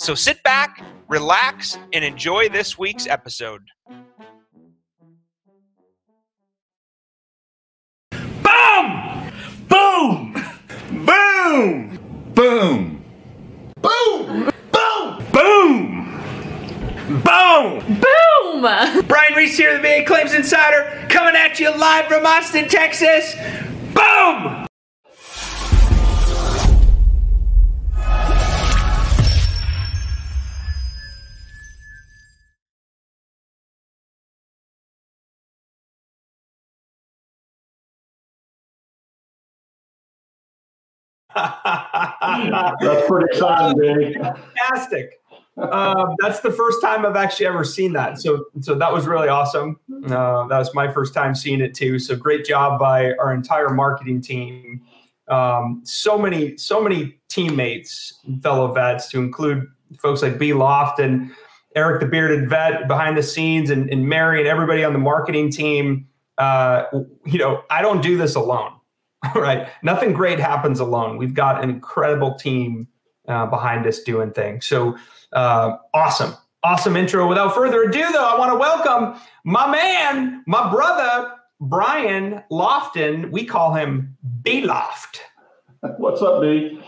So sit back, relax, and enjoy this week's episode. Boom! Boom! Boom! Boom! Boom! Boom! Boom! Boom! Boom! Brian Reese here, the VA Claims Insider, coming at you live from Austin, Texas. Boom! That's pretty exciting, fantastic. Um, that's the first time I've actually ever seen that. So, so that was really awesome. Uh, that was my first time seeing it too. So, great job by our entire marketing team. Um, so many, so many teammates, fellow vets, to include folks like B Loft and Eric, the bearded vet behind the scenes, and, and Mary and everybody on the marketing team. Uh, you know, I don't do this alone. right? Nothing great happens alone. We've got an incredible team uh, behind us doing things. So uh, awesome, awesome intro. Without further ado, though, I want to welcome my man, my brother, Brian Lofton. We call him B Loft. What's up, B?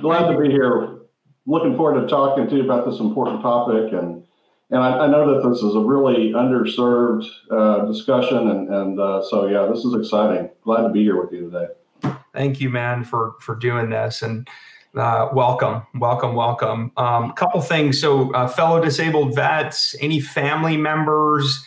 Glad to be here. Looking forward to talking to you about this important topic, and and I, I know that this is a really underserved uh, discussion, and and uh, so yeah, this is exciting. Glad to be here with you today. Thank you, man, for for doing this and. Uh, welcome, welcome, welcome. A um, couple things. So, uh, fellow disabled vets, any family members,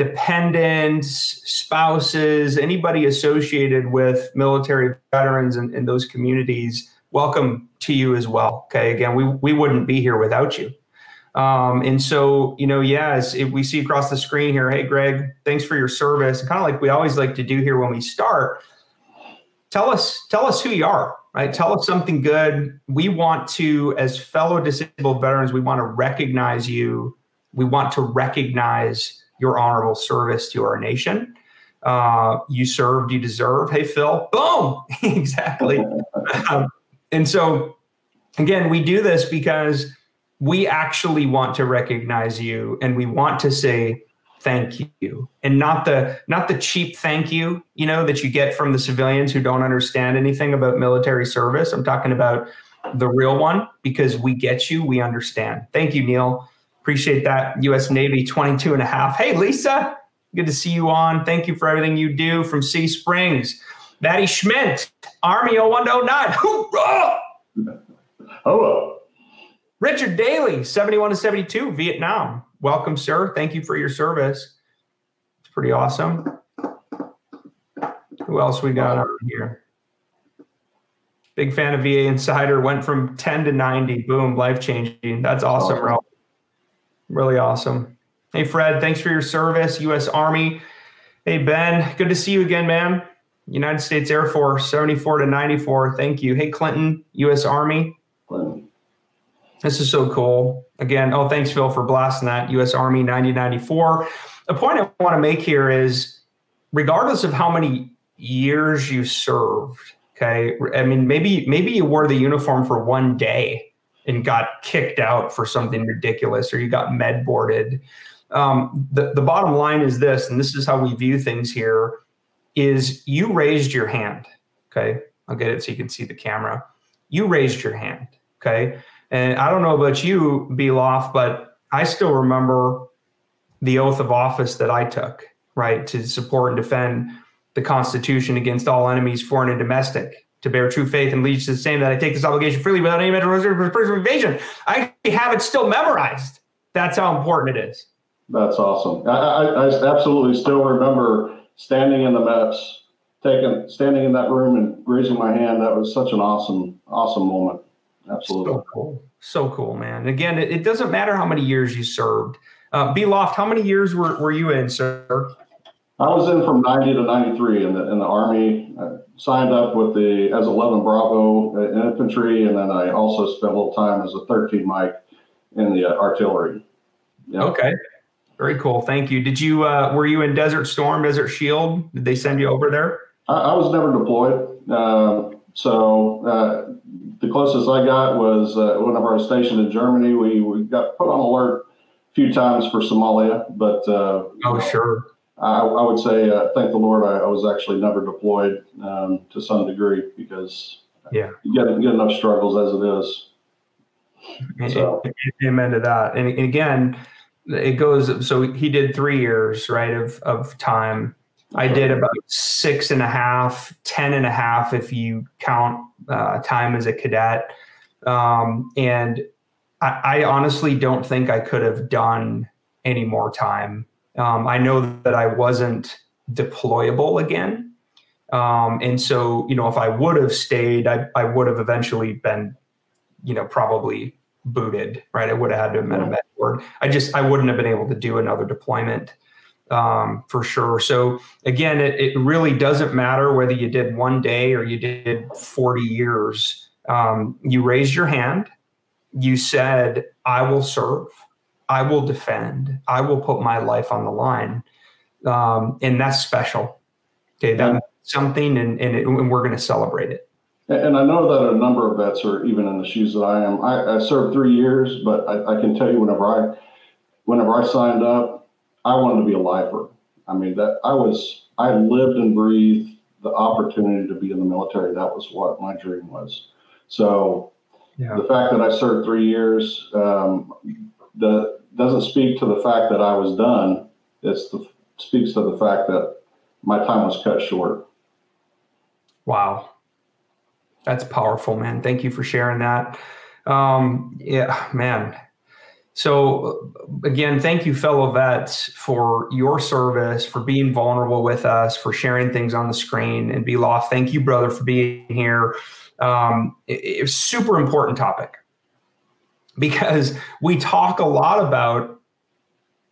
dependents, spouses, anybody associated with military veterans and, and those communities, welcome to you as well. Okay. Again, we, we wouldn't be here without you. Um, and so, you know, yes, if we see across the screen here, hey, Greg, thanks for your service. Kind of like we always like to do here when we start. Tell us, tell us who you are, right? Tell us something good. We want to, as fellow disabled veterans, we want to recognize you. We want to recognize your honorable service to our nation. Uh, you served, you deserve. Hey, Phil, boom, exactly. um, and so, again, we do this because we actually want to recognize you and we want to say thank you and not the not the cheap thank you you know that you get from the civilians who don't understand anything about military service i'm talking about the real one because we get you we understand thank you neil Appreciate that. US Navy 22 and a half. Hey, Lisa, good to see you on. Thank you for everything you do from Sea Springs. Maddie Schmidt, Army 0109. Hoorah! Hello. Richard Daly, 71 to 72, Vietnam. Welcome, sir. Thank you for your service. It's pretty awesome. Who else we got on here? Big fan of VA Insider. Went from 10 to 90. Boom, life changing. That's awesome, awesome. Ralph. Really awesome. Hey, Fred, thanks for your service, U.S. Army. Hey, Ben, good to see you again, man. United States Air Force, 74 to 94. Thank you. Hey, Clinton, U.S. Army. Clinton. This is so cool. Again, oh, thanks, Phil, for blasting that. U.S. Army, 9094. The point I want to make here is regardless of how many years you served, okay, I mean, maybe maybe you wore the uniform for one day and got kicked out for something ridiculous or you got med boarded. Um, the, the bottom line is this, and this is how we view things here, is you raised your hand. Okay. I'll get it so you can see the camera. You raised your hand. Okay. And I don't know about you, B Loft, but I still remember the oath of office that I took, right, to support and defend the Constitution against all enemies, foreign and domestic to bear true faith and allegiance to the same, that I take this obligation freely without any mental reserve or evasion. I have it still memorized. That's how important it is. That's awesome. I, I, I absolutely still remember standing in the mess, taking standing in that room and raising my hand. That was such an awesome, awesome moment. Absolutely. So cool. So cool, man. Again, it, it doesn't matter how many years you served. Uh, B Loft, how many years were, were you in, sir? I was in from 90 to 93 in the in the Army. I signed up with the as 11 Bravo uh, infantry, and then I also spent a little time as a 13 Mike in the uh, artillery. Yep. Okay, very cool. Thank you. Did you uh, were you in Desert Storm, Desert Shield? Did they send you over there? I, I was never deployed. Uh, so uh, the closest I got was uh, whenever I was stationed in Germany. We we got put on alert a few times for Somalia, but oh sure I, I would say, uh, thank the Lord, I, I, was actually never deployed um, to some degree because yeah, you get, you get enough struggles as it is. So. Amen to that. And, and again, it goes. So he did three years, right, of of time. I did about six and a half, ten and a half if you count uh, time as a cadet. Um, and I, I honestly don't think I could have done any more time um, I know that I wasn't deployable again. Um, and so, you know, if I would have stayed, I, I would have eventually been, you know, probably booted, right? I would have had to have been a med board. I just, I wouldn't have been able to do another deployment um, for sure. So again, it, it really doesn't matter whether you did one day or you did 40 years. Um, you raised your hand. You said, I will serve. I will defend. I will put my life on the line, um, and that's special. Okay, that's yeah. something, and and, it, and we're going to celebrate it. And I know that a number of vets are even in the shoes that I am. I, I served three years, but I, I, can tell you, whenever I, whenever I signed up, I wanted to be a lifer. I mean, that I was, I lived and breathed the opportunity to be in the military. That was what my dream was. So, yeah. the fact that I served three years, um, the doesn't speak to the fact that I was done. It speaks to the fact that my time was cut short. Wow. That's powerful, man. Thank you for sharing that. Um, yeah, man. So, again, thank you, fellow vets, for your service, for being vulnerable with us, for sharing things on the screen. And B Loft, thank you, brother, for being here. Um, it, super important topic because we talk a lot about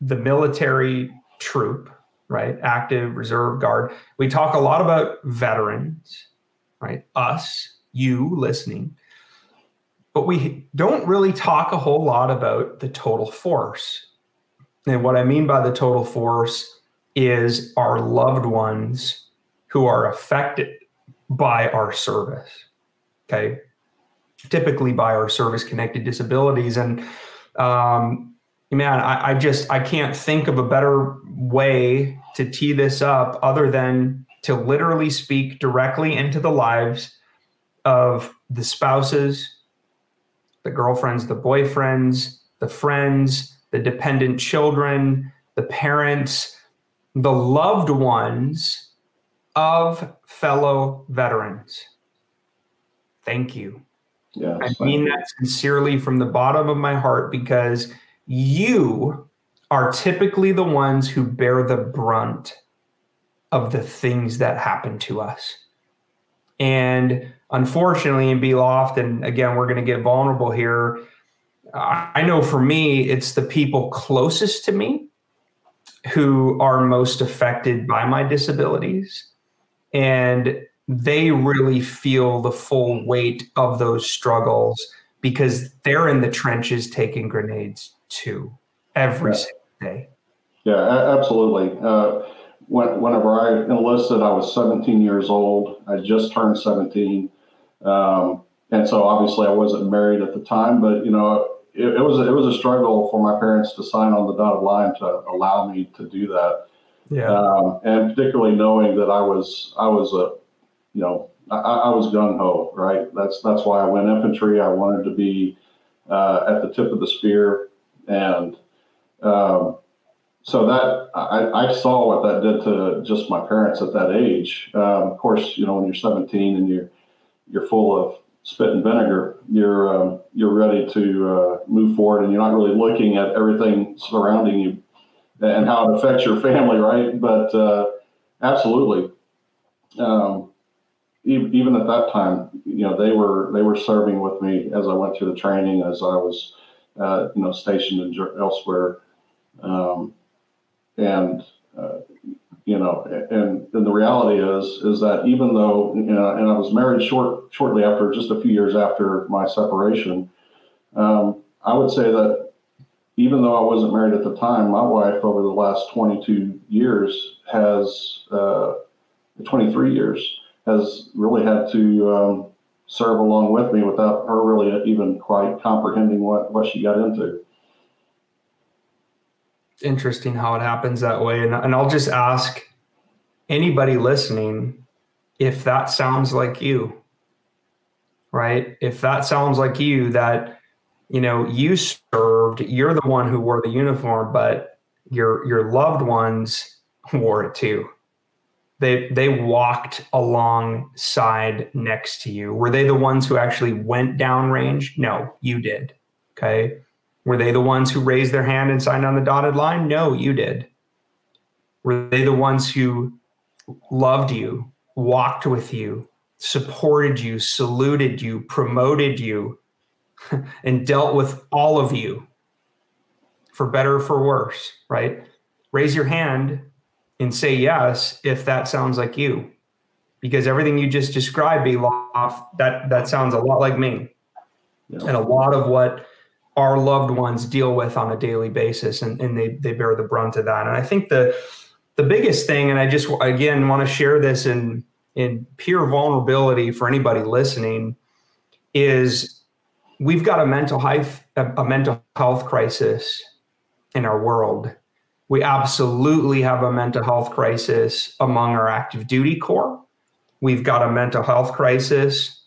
the military troop, right? Active, reserve, guard. We talk a lot about veterans, right? Us, you listening. But we don't really talk a whole lot about the total force. And what I mean by the total force is our loved ones who are affected by our service. Okay typically by our service connected disabilities. And um, man, I, I just I can't think of a better way to tee this up other than to literally speak directly into the lives of the spouses, the girlfriends, the boyfriends, the friends, the dependent children, the parents, the loved ones of fellow veterans. Thank you. Yeah, I mean that sincerely from the bottom of my heart because you are typically the ones who bear the brunt of the things that happen to us. And unfortunately, in B Loft, and again, we're going to get vulnerable here. I know for me, it's the people closest to me who are most affected by my disabilities. And they really feel the full weight of those struggles because they're in the trenches taking grenades too every yeah. single day. Yeah, absolutely. Uh, when, whenever I enlisted, I was 17 years old. I just turned 17. Um, and so obviously I wasn't married at the time, but you know, it, it, was it was a struggle for my parents to sign on the dotted line to allow me to do that. Yeah. Um, and particularly knowing that I was I was a you know, I, I was gung ho, right? That's that's why I went infantry. I wanted to be uh, at the tip of the spear, and um, so that I, I, saw what that did to just my parents at that age. Um, of course, you know, when you're 17 and you're you're full of spit and vinegar, you're um, you're ready to uh, move forward, and you're not really looking at everything surrounding you and how it affects your family, right? But uh, absolutely. Um, even at that time, you know, they were they were serving with me as I went through the training, as I was, uh, you know, stationed in, elsewhere, um, and uh, you know, and, and the reality is is that even though you know, and I was married short shortly after, just a few years after my separation, um, I would say that even though I wasn't married at the time, my wife over the last 22 years has, uh, 23 years, has really had to um, serve along with me without her really even quite comprehending what, what she got into. Interesting how it happens that way. And, and I'll just ask anybody listening if that sounds like you, right? If that sounds like you, that, you know, you served, you're the one who wore the uniform, but your your loved ones wore it too they they walked alongside next to you were they the ones who actually went down range no you did okay were they the ones who raised their hand and signed on the dotted line? No you did. Were they the ones who loved you walked with you supported you saluted you promoted you and dealt with all of you for better or for worse right? Raise your hand and say yes if that sounds like you. Because everything you just described B Loft, that that sounds a lot like me. Yeah. and a lot of what our loved ones deal with on a daily basis and, and they, they bear the brunt of that and i think the the biggest thing and i just again want to share this in in pure vulnerability for anybody listening is we've got a mental health a mental health crisis in our world we absolutely have a mental health crisis among our active duty corps. We've got a mental health crisis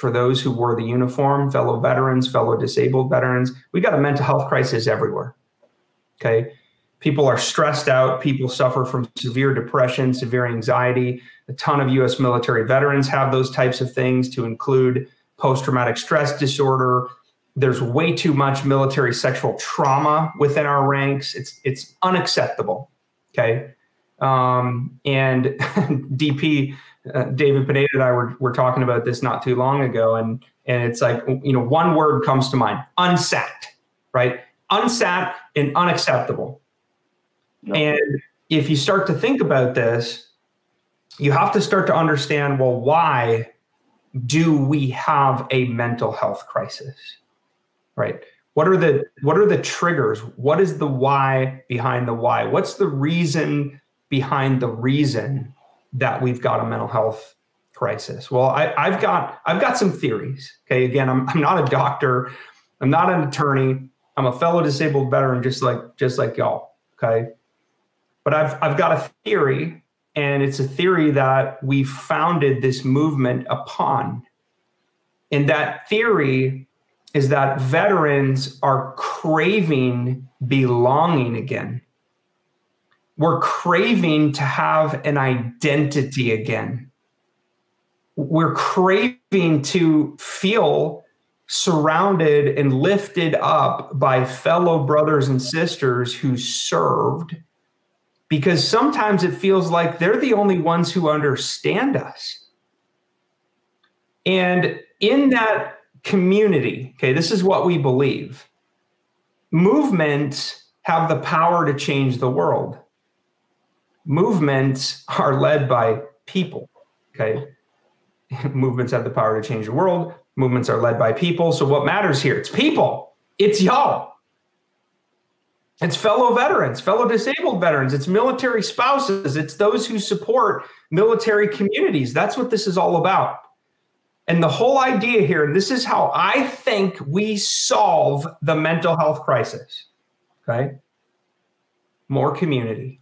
for those who wore the uniform, fellow veterans, fellow disabled veterans. We got a mental health crisis everywhere. Okay. People are stressed out. People suffer from severe depression, severe anxiety. A ton of US military veterans have those types of things to include post traumatic stress disorder, there's way too much military sexual trauma within our ranks. It's it's unacceptable. Okay, um, and DP uh, David Pineda and I were were talking about this not too long ago, and and it's like you know one word comes to mind: unsat, right? Unsat and unacceptable. Yep. And if you start to think about this, you have to start to understand well, why do we have a mental health crisis? right? What are the what are the triggers? What is the why behind the why? What's the reason behind the reason that we've got a mental health crisis? Well, I, have got I've got some theories. Okay, again, I'm I'm not a doctor, I'm not an attorney, I'm a fellow disabled veteran, just like just like y'all. Okay, but I've I've got a theory, and it's a theory that we founded this movement upon. And that theory is that veterans are craving belonging again. We're craving to have an identity again. We're craving to feel surrounded and lifted up by fellow brothers and sisters who served because sometimes it feels like they're the only ones who understand us. And in that community, okay, this is what we believe. Movements have the power to change the world. Movements are led by people, okay? Movements have the power to change the world. Movements are led by people. So, what matters here? It's people, it's y'all. It's fellow veterans, fellow disabled veterans, it's military spouses, it's those who support military communities. That's what this is all about. And the whole idea here, and this is how I think we solve the mental health crisis. Okay. More community.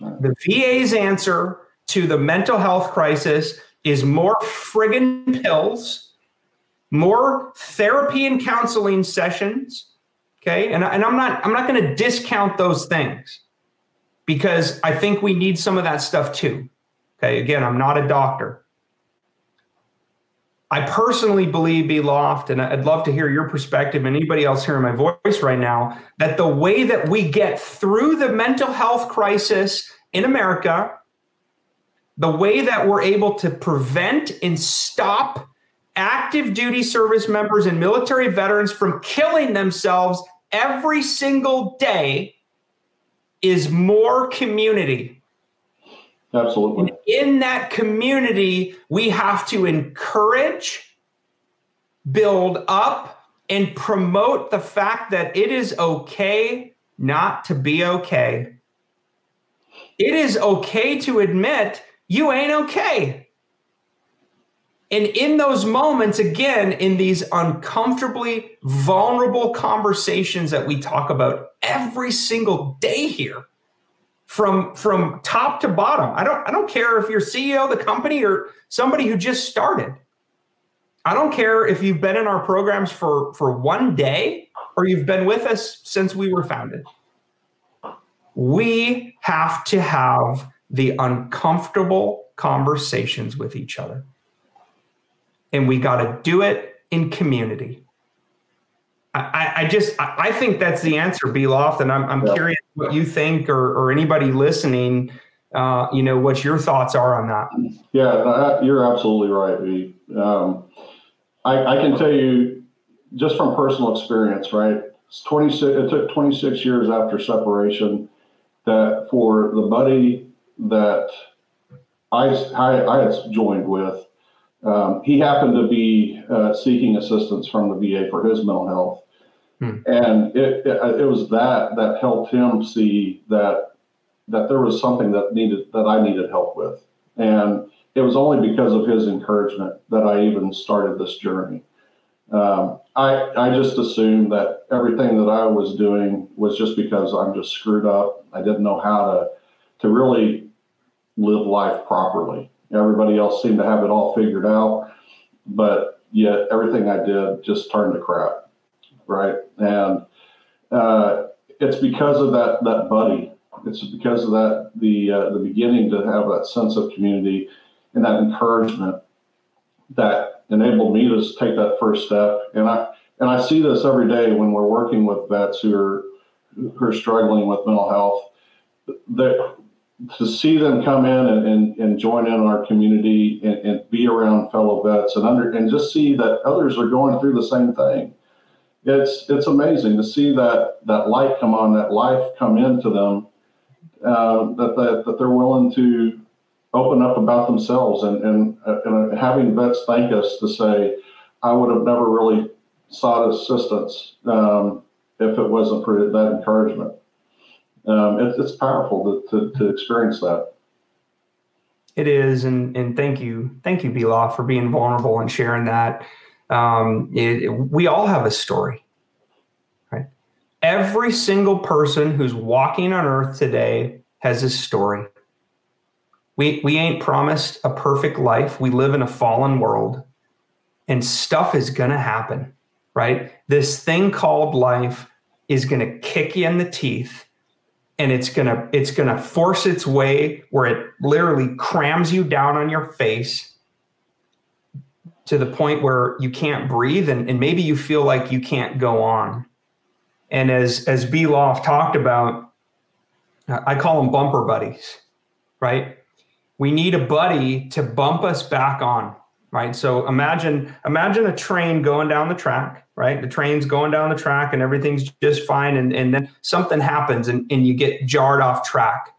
The VA's answer to the mental health crisis is more friggin' pills, more therapy and counseling sessions. Okay. And, and I'm not I'm not going to discount those things because I think we need some of that stuff too. Okay. Again, I'm not a doctor. I personally believe, B Loft, and I'd love to hear your perspective and anybody else hearing my voice right now, that the way that we get through the mental health crisis in America, the way that we're able to prevent and stop active duty service members and military veterans from killing themselves every single day is more community. Absolutely. And in that community, we have to encourage, build up, and promote the fact that it is okay not to be okay. It is okay to admit you ain't okay. And in those moments, again, in these uncomfortably vulnerable conversations that we talk about every single day here, from from top to bottom. I don't I don't care if you're CEO of the company or somebody who just started. I don't care if you've been in our programs for for one day or you've been with us since we were founded. We have to have the uncomfortable conversations with each other. And we got to do it in community. I, I just I think that's the answer, B Loft, and I'm, I'm yeah. curious what you think or, or anybody listening. Uh, you know what your thoughts are on that. Yeah, you're absolutely right, B. Um, I, I can tell you just from personal experience, right? It's 26. It took 26 years after separation that for the buddy that I I, I had joined with, um, he happened to be uh, seeking assistance from the VA for his mental health, hmm. and it, it, it was that that helped him see that that there was something that needed that I needed help with, and it was only because of his encouragement that I even started this journey. Um, I I just assumed that everything that I was doing was just because I'm just screwed up. I didn't know how to to really live life properly. Everybody else seemed to have it all figured out, but yet everything I did just turned to crap, right? And uh, it's because of that that buddy. It's because of that the uh, the beginning to have that sense of community and that encouragement that enabled me to take that first step. And I and I see this every day when we're working with vets who are who are struggling with mental health. That to see them come in and, and, and join in our community and, and, be around fellow vets and under and just see that others are going through the same thing. It's it's amazing to see that that light come on, that life come into them, uh, that, that that they're willing to open up about themselves and and, and having vets thank us to say, I would have never really sought assistance um, if it wasn't for that encouragement um, it, it's powerful to, to, to, experience that. It is, and and thank you, thank you, B Loft, for being vulnerable and sharing that. Um, it, we all have a story, right? Every single person who's walking on earth today has a story. We we ain't promised a perfect life. We live in a fallen world, and stuff is gonna happen, right? This thing called life is gonna kick you in the teeth and it's gonna it's gonna force its way where it literally crams you down on your face to the point where you can't breathe and, and maybe you feel like you can't go on. And as as b loft talked about i call them bumper buddies right? We need a buddy to bump us back on right? So imagine imagine a train going down the track right? The train's going down the track and everything's just fine. And, and then something happens and, and you get jarred off track,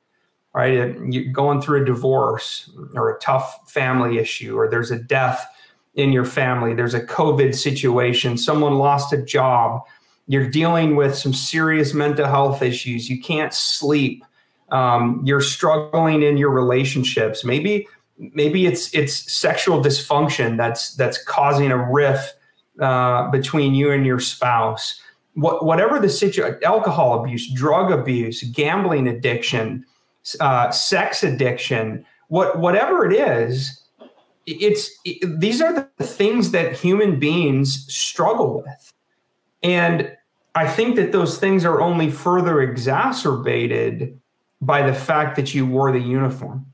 right? You're going through a divorce or a tough family issue, or there's a death in your family, there's a COVID situation, someone lost a job, you're dealing with some serious mental health issues, you can't sleep. Um, you're struggling in your relationships. Maybe, maybe it's it's sexual dysfunction that's that's causing a rift uh, between you and your spouse. What, whatever the situation, alcohol abuse, drug abuse, gambling addiction, uh, sex addiction, what whatever it is, it's it, these are the things that human beings struggle with, and I think that those things are only further exacerbated by the fact that you wore the uniform,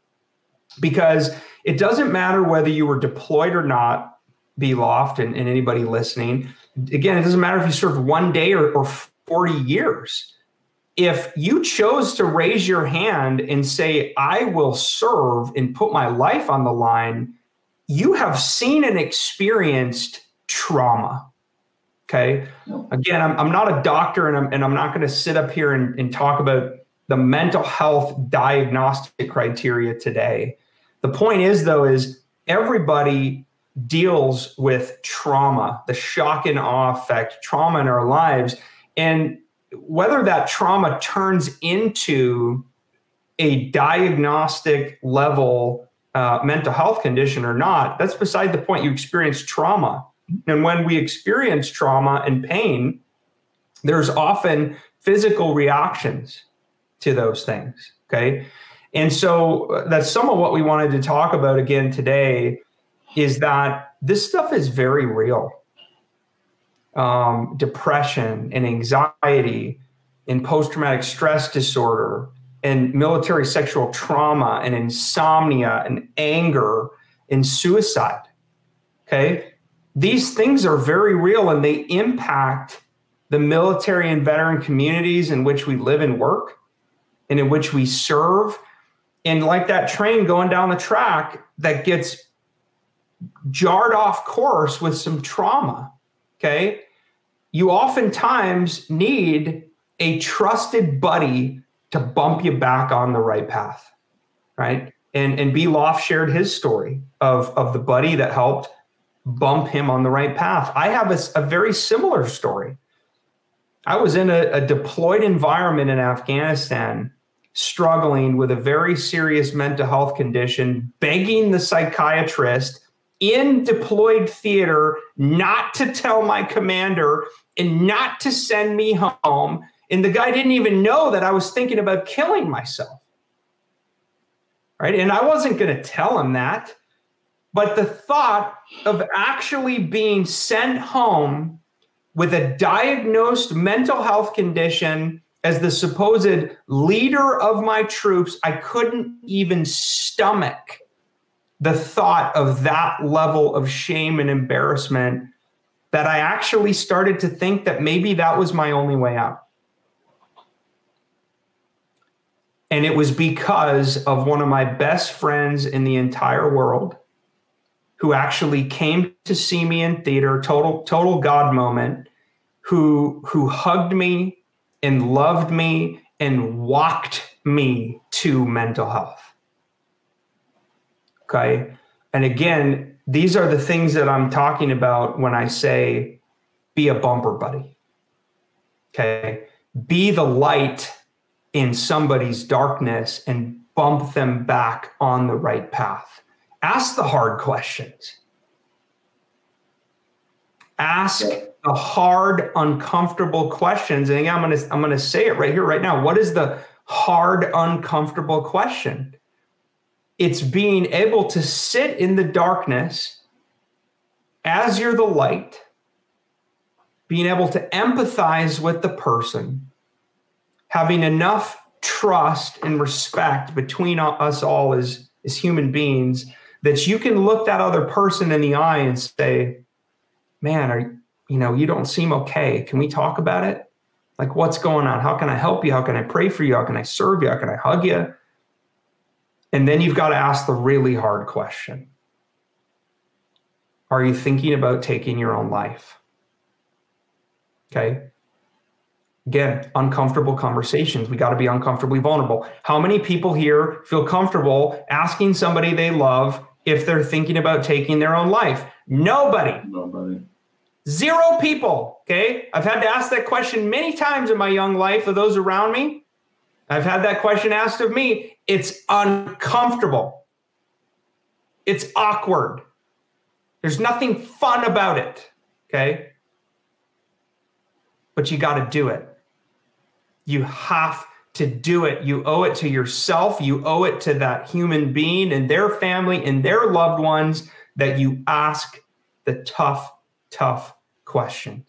because it doesn't matter whether you were deployed or not B Loft and, and anybody listening. Again, it doesn't matter if you served one day or, or 40 years. If you chose to raise your hand and say, I will serve and put my life on the line, you have seen and experienced trauma. Okay. Again, I'm, I'm not a doctor and I'm, and I'm not going to sit up here and, and talk about the mental health diagnostic criteria today. The point is, though, is everybody deals with trauma, the shock and awe effect, trauma in our lives. And whether that trauma turns into a diagnostic level uh, mental health condition or not, that's beside the point. You experience trauma. And when we experience trauma and pain, there's often physical reactions to those things. Okay. And so uh, that's some of what we wanted to talk about again today is that this stuff is very real. Um, depression and anxiety and post traumatic stress disorder and military sexual trauma and insomnia and anger and suicide. Okay. These things are very real and they impact the military and veteran communities in which we live and work and in which we serve. And like that train going down the track that gets jarred off course with some trauma, okay, you oftentimes need a trusted buddy to bump you back on the right path, right? And and B. Loft shared his story of of the buddy that helped bump him on the right path. I have a, a very similar story. I was in a, a deployed environment in Afghanistan, struggling with a very serious mental health condition, begging the psychiatrist in deployed theater not to tell my commander and not to send me home. And the guy didn't even know that I was thinking about killing myself. Right. And I wasn't going to tell him that. But the thought of actually being sent home with a diagnosed mental health condition as the supposed leader of my troops, I couldn't even stomach the thought of that level of shame and embarrassment that I actually started to think that maybe that was my only way out. And it was because of one of my best friends in the entire world who actually came to see me in theater, total total God moment, who who hugged me and loved me and walked me to mental health. Okay. And again, these are the things that I'm talking about when I say be a bumper buddy. Okay. Be the light in somebody's darkness and bump them back on the right path. Ask the hard questions. Ask the hard, uncomfortable questions. And I'm gonna I'm gonna say it right here, right now. What is the hard, uncomfortable question? It's being able to sit in the darkness as you're the light, being able to empathize with the person, having enough trust and respect between us all as, as human beings that you can look that other person in the eye and say, man, are you know, you don't seem okay. Can we talk about it? Like, what's going on? How can I help you? How can I pray for you? How can I serve you? How can I hug you? And then you've got to ask the really hard question Are you thinking about taking your own life? Okay. Again, uncomfortable conversations. We got to be uncomfortably vulnerable. How many people here feel comfortable asking somebody they love if they're thinking about taking their own life? Nobody. Nobody. Zero people. Okay. I've had to ask that question many times in my young life of those around me. I've had that question asked of me. It's uncomfortable. It's awkward. There's nothing fun about it. Okay. But you got to do it. You have to do it. You owe it to yourself. You owe it to that human being and their family and their loved ones that you ask the tough, tough questions.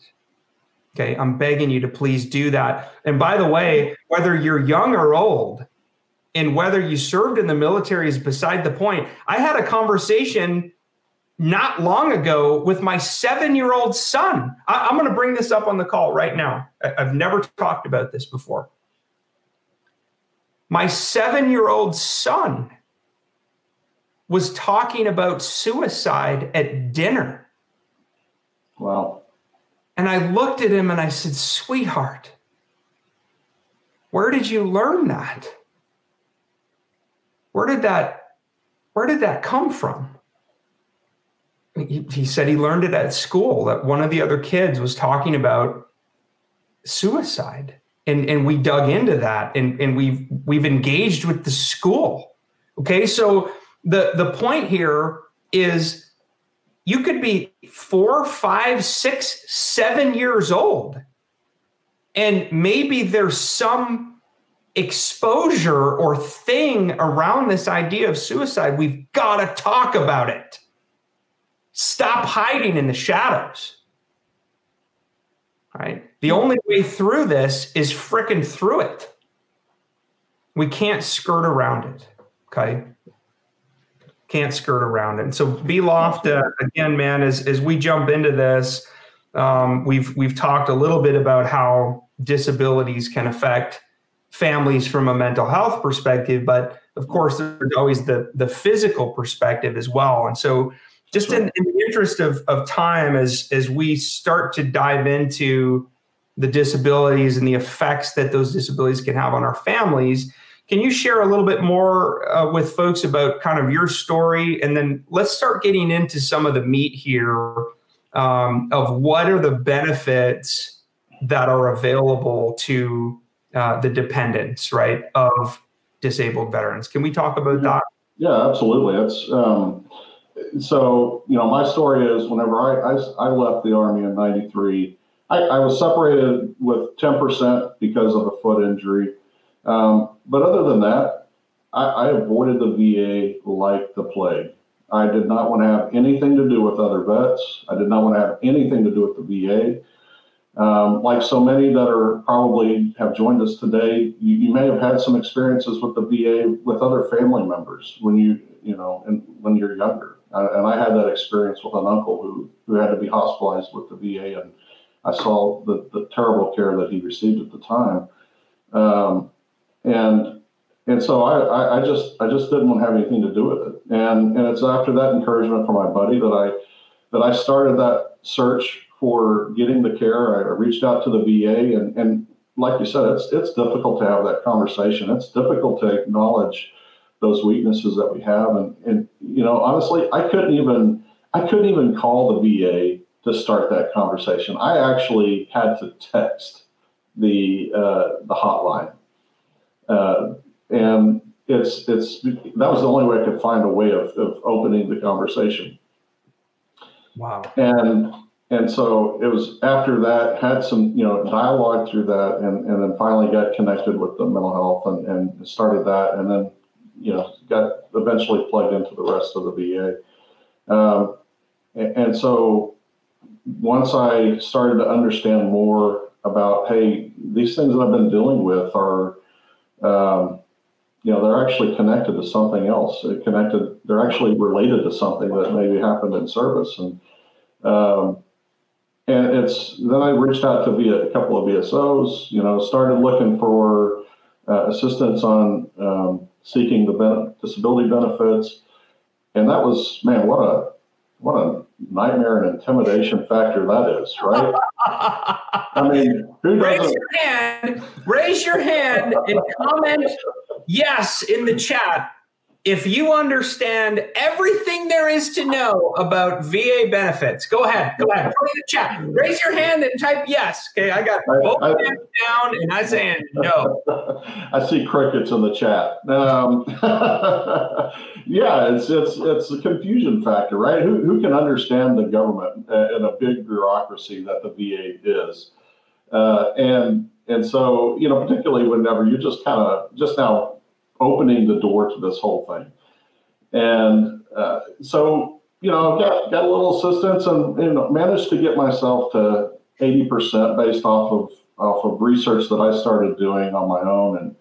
Okay, I'm begging you to please do that. And by the way, whether you're young or old, and whether you served in the military is beside the point. I had a conversation not long ago with my seven year old son. I, am going to bring this up on the call right now. I, I've never talked about this before. My seven year old son was talking about suicide at dinner. Wow. And I looked at him and I said, Sweetheart, where did you learn that? Where did that where did that come from? He, he said he learned it at school that one of the other kids was talking about suicide and and we dug into that and and we've we've engaged with the school okay so the the point here is you could be four five six seven years old and maybe there's some exposure or thing around this idea of suicide we've got to talk about it stop hiding in the shadows right the only way through this is fricking through it. We can't skirt around it. Okay. Can't skirt around it. And so B Loft, uh, again, man, as, as we jump into this, um, we've we've talked a little bit about how disabilities can affect families from a mental health perspective, but of course there's always the the physical perspective as well. And so just in, in the interest of, of time as as we start to dive into the disabilities and the effects that those disabilities can have on our families. Can you share a little bit more uh, with folks about kind of your story? And then let's start getting into some of the meat here um, of what are the benefits that are available to uh, the dependents, right, of disabled veterans. Can we talk about that? Yeah, absolutely. It's um, so you know my story is whenever I, I, I left the army in '93. I, I was separated with 10% because of a foot injury. Um, but other than that, I, I, avoided the VA like the plague. I did not want to have anything to do with other vets. I did not want to have anything to do with the VA. Um, like so many that are probably have joined us today, you, you, may have had some experiences with the VA with other family members when you you know and when you're younger. Uh, and I had that experience with an uncle who who had to be hospitalized with the VA and I saw the, the terrible care that he received at the time. Um, and and so I, I, just I just didn't want to have anything to do with it. And and it's after that encouragement from my buddy that I that I started that search for getting the care. I reached out to the VA and, and like you said, it's it's difficult to have that conversation. It's difficult to acknowledge those weaknesses that we have. And and you know, honestly, I couldn't even I couldn't even call the VA to start that conversation. I actually had to text the uh, the hotline, uh, and it's it's that was the only way I could find a way of, of opening the conversation. Wow. And and so it was after that had some you know dialogue through that, and and then finally got connected with the mental health and and started that, and then you know got eventually plugged into the rest of the VA. Um, and, and so once I started to understand more about, hey, these things that I've been dealing with are, um, you know, they're actually connected to something else. They're connected, they're actually related to something that maybe happened in service. And, um, and it's then I reached out to via a couple of VSOs, you know, started looking for uh, assistance on um, seeking the ben- disability benefits. And that was, man, what a, what a nightmare and intimidation factor that is, right? I mean, who raise your hand, raise your hand and comment yes in the chat if you understand everything there is to know about VA benefits, go ahead. Go ahead. Put in the chat. Raise your hand and type yes. Okay, I got both I, hands down and I'm saying no. I see crickets in the chat. Um, yeah, it's it's it's a confusion factor, right? Who who can understand the government and a big bureaucracy that the VA is, uh, and and so you know, particularly whenever you just kind of just now opening the door to this whole thing. And uh, so, you know, got, got a little assistance and managed to get myself to 80% based off of off of research that I started doing on my own. And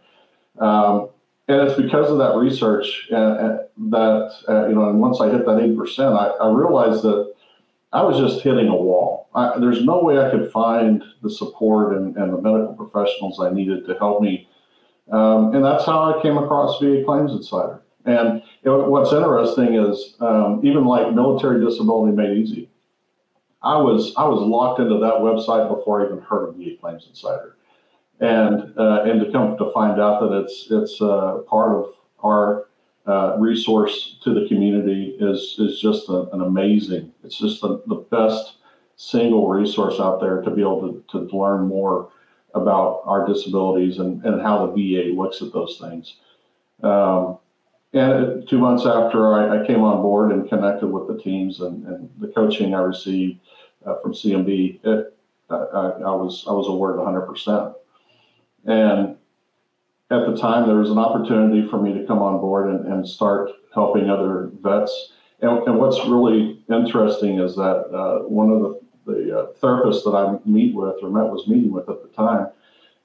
um, and it's because of that research uh, uh that, uh, you know, and once I hit that 80%, I, I realized that I was just hitting a wall. I, there's no way I could find the support and, and the medical professionals I needed to help me um, and that's how I came across VA Claims Insider. And you know, what's interesting is um, even like military disability made easy. I was I was locked into that website before I even heard of VA Claims Insider, and uh, and to come to find out that it's it's uh, part of our uh, resource to the community is is just a, an amazing. It's just the, the best single resource out there to be able to, to learn more about our disabilities and, and how the VA looks at those things. Um, and two months after I, I, came on board and connected with the teams and, and the coaching I received uh, from CMB, it, I, I, was I was awarded 100%. And at the time, there was an opportunity for me to come on board and, and start helping other vets. And, and, what's really interesting is that uh, one of the, the uh, therapists that I meet with or met was meeting with at the time,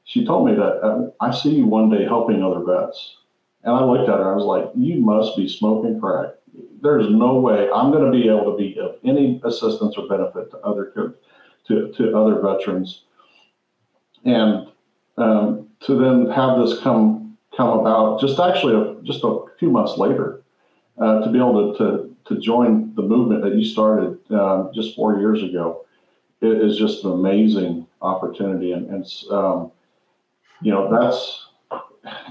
she told me that uh, I see you one day helping other vets. And I looked at her, I was like, you must be smoking crack. There's no way I'm going to be able to be of any assistance or benefit to other to, to other veterans. And um, to then have this come come about just actually a, just a few months later uh, to be able to, to, to join the movement that you started um, just four years ago it is just an amazing opportunity and, and um, you know that's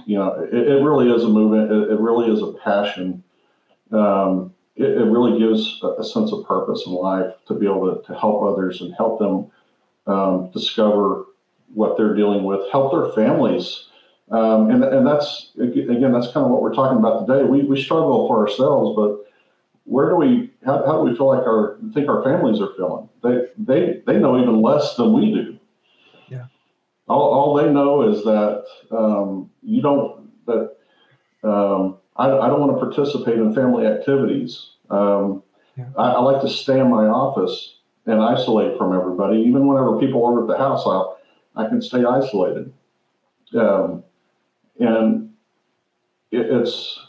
you know it, it, really is a movement it, it really is a passion um, it, it, really gives a, a, sense of purpose in life to be able to, to help others and help them um, discover what they're dealing with, help their families. Um, and, and that's, again, that's kind of what we're talking about today. We, we struggle for ourselves, but where do we, how, how do we feel like our, think our families are feeling? They, they, they know even less than we do. Yeah. All, all they know is that um, you don't, that um, I, I don't want to participate in family activities. Um, yeah. I, I, like to stay in my office and isolate from everybody. Even whenever people over at the house, I'll, I can stay isolated. Um, and it, it's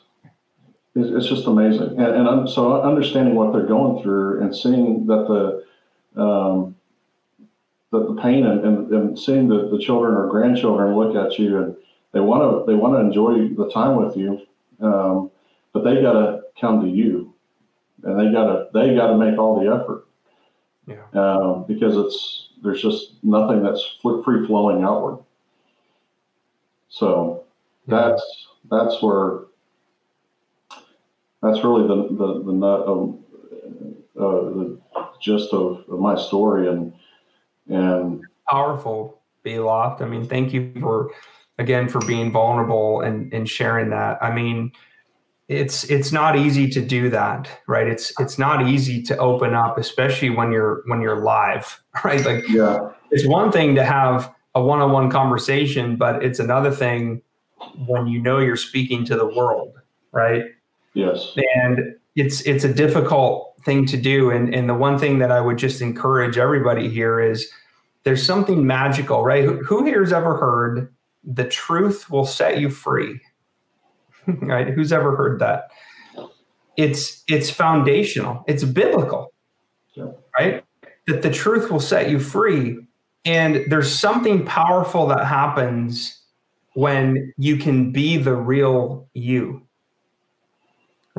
it's just amazing. And, and so understanding what they're going through and seeing that the um, the, the pain and, and, and seeing the, the children or grandchildren look at you and they want to they want to enjoy the time with you, um, but they got to come to you, and they got to they got to make all the effort. Yeah. Um, because it's there's just nothing that's free flowing outward. So that's that's where that's really the the, the nut of uh, the gist of, of, my story and and powerful B Loft. I mean, thank you for again for being vulnerable and and sharing that. I mean, it's it's not easy to do that right it's it's not easy to open up especially when you're when you're live right like yeah it's one thing to have a one-on-one conversation but it's another thing when you know you're speaking to the world right yes and it's it's a difficult thing to do and and the one thing that i would just encourage everybody here is there's something magical right who, who here's ever heard the truth will set you free right? Who's ever heard that? It's it's foundational. It's biblical, yeah. right? That the truth will set you free, and there's something powerful that happens when you can be the real you,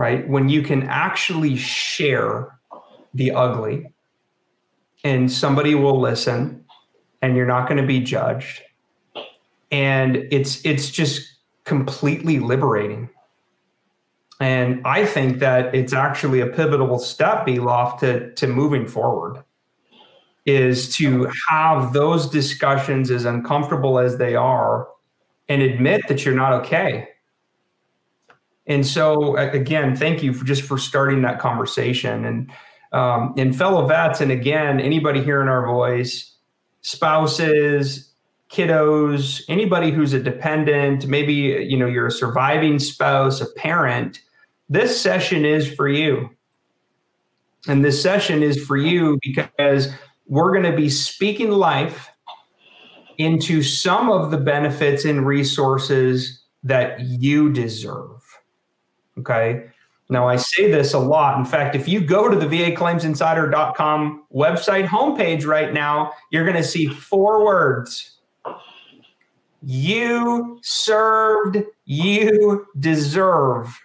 right? When you can actually share the ugly, and somebody will listen, and you're not going to be judged, and it's it's just completely liberating. And I think that it's actually a pivotal step, B Loft, to, to moving forward is to have those discussions as uncomfortable as they are and admit that you're not okay. And so again, thank you for just for starting that conversation and um, and fellow vets, and again, anybody hearing our voice, spouses, kiddos, anybody who's a dependent, maybe you know you're a surviving spouse, a parent, this session is for you. And this session is for you because we're going to be speaking life into some of the benefits and resources that you deserve. Okay. Now, I say this a lot. In fact, if you go to the VAClaimsInsider.com website homepage right now, you're going to see four words you served, you deserve.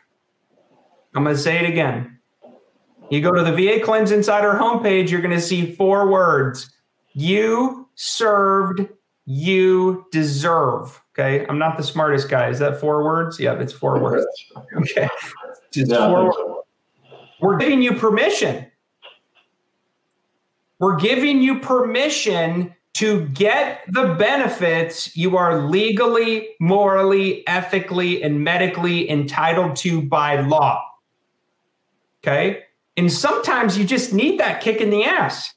I'm going to say it again. You go to the VA Claims Insider homepage, you're going to see four words You served, you deserve. Okay. I'm not the smartest guy. Is that four words? Yeah, it's four words. Okay. Yeah, four words. We're giving you permission. We're giving you permission to get the benefits you are legally, morally, ethically, and medically entitled to by law. Okay. And sometimes you just need that kick in the ass.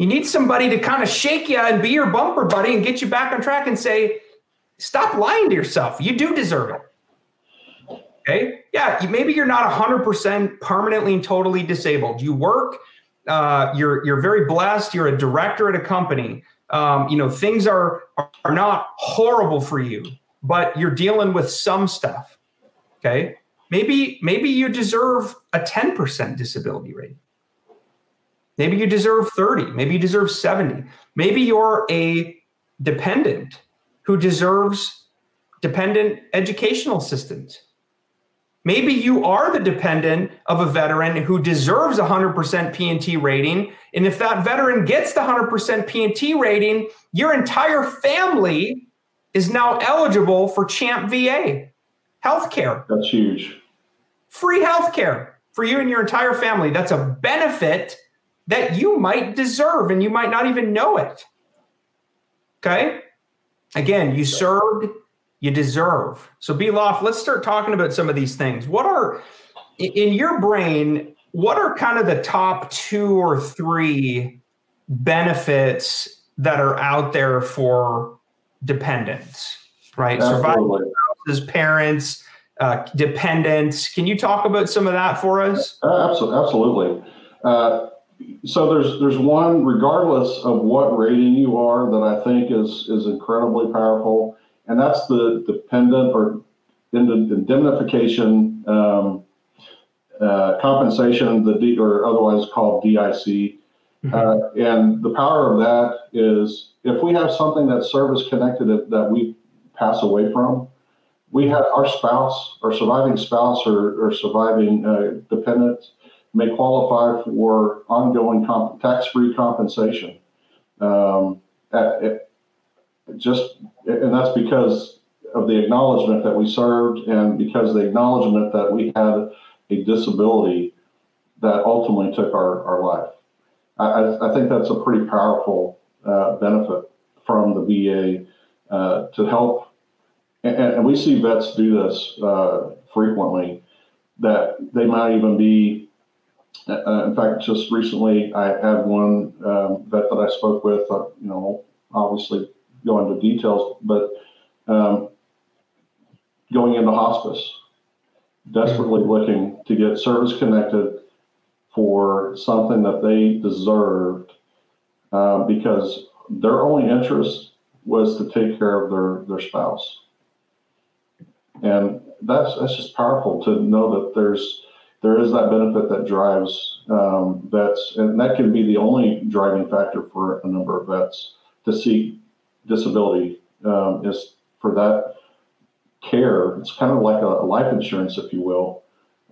You need somebody to kind of shake you and be your bumper buddy and get you back on track and say, stop lying to yourself. You do deserve it. Okay. Yeah. Maybe you're not 100% permanently and totally disabled. You work, uh, you're, you're very blessed. You're a director at a company. Um, you know, things are, are not horrible for you, but you're dealing with some stuff. Okay. Maybe, maybe you deserve a 10% disability rate. Maybe you deserve 30. Maybe you deserve 70. Maybe you're a dependent who deserves dependent educational assistance. Maybe you are the dependent of a veteran who deserves a 100% P&T rating. And if that veteran gets the 100% P&T rating, your entire family is now eligible for CHAMP VA healthcare That's huge. free health care for you and your entire family. That's a benefit that you might deserve and you might not even know it. Okay. Again, you served, you deserve. So, B Loft, let's start talking about some of these things. What are, in your brain, what are kind of the top two or three benefits that are out there for dependents, right? Survival Absolutely. as parents, uh, dependents. Can you talk about some of that for us? Uh, absolutely. Absolutely. Uh, so there's there's one, regardless of what rating you are, that I think is is incredibly powerful, and that's the dependent or indemnification um, uh, compensation, the D, or otherwise called DIC. Uh, and the power of that is if we have something that's service connected that, we pass away from, we have our spouse, our surviving spouse, or, or surviving uh, dependent may qualify for ongoing comp- tax-free compensation. Um, at, at- just, and that's because of the acknowledgement that we served, and because the acknowledgement that we had a disability that ultimately took our, our life. I, I, think that's a pretty powerful uh, benefit from the VA uh, to help and, and we see vets do this uh, frequently. That they might even be. Uh, in fact, just recently, I had one um, vet that I spoke with. Uh, you know, obviously go into details, but um, going into hospice, desperately looking to get service connected for something that they deserved uh, because their only interest was to take care of their, their spouse. And that's, that's just powerful to know that there's, there is that benefit that drives um, vets, and that can be the only driving factor for a number of vets to seek disability um, is for that care. It's kind of like a, a life insurance, if you will,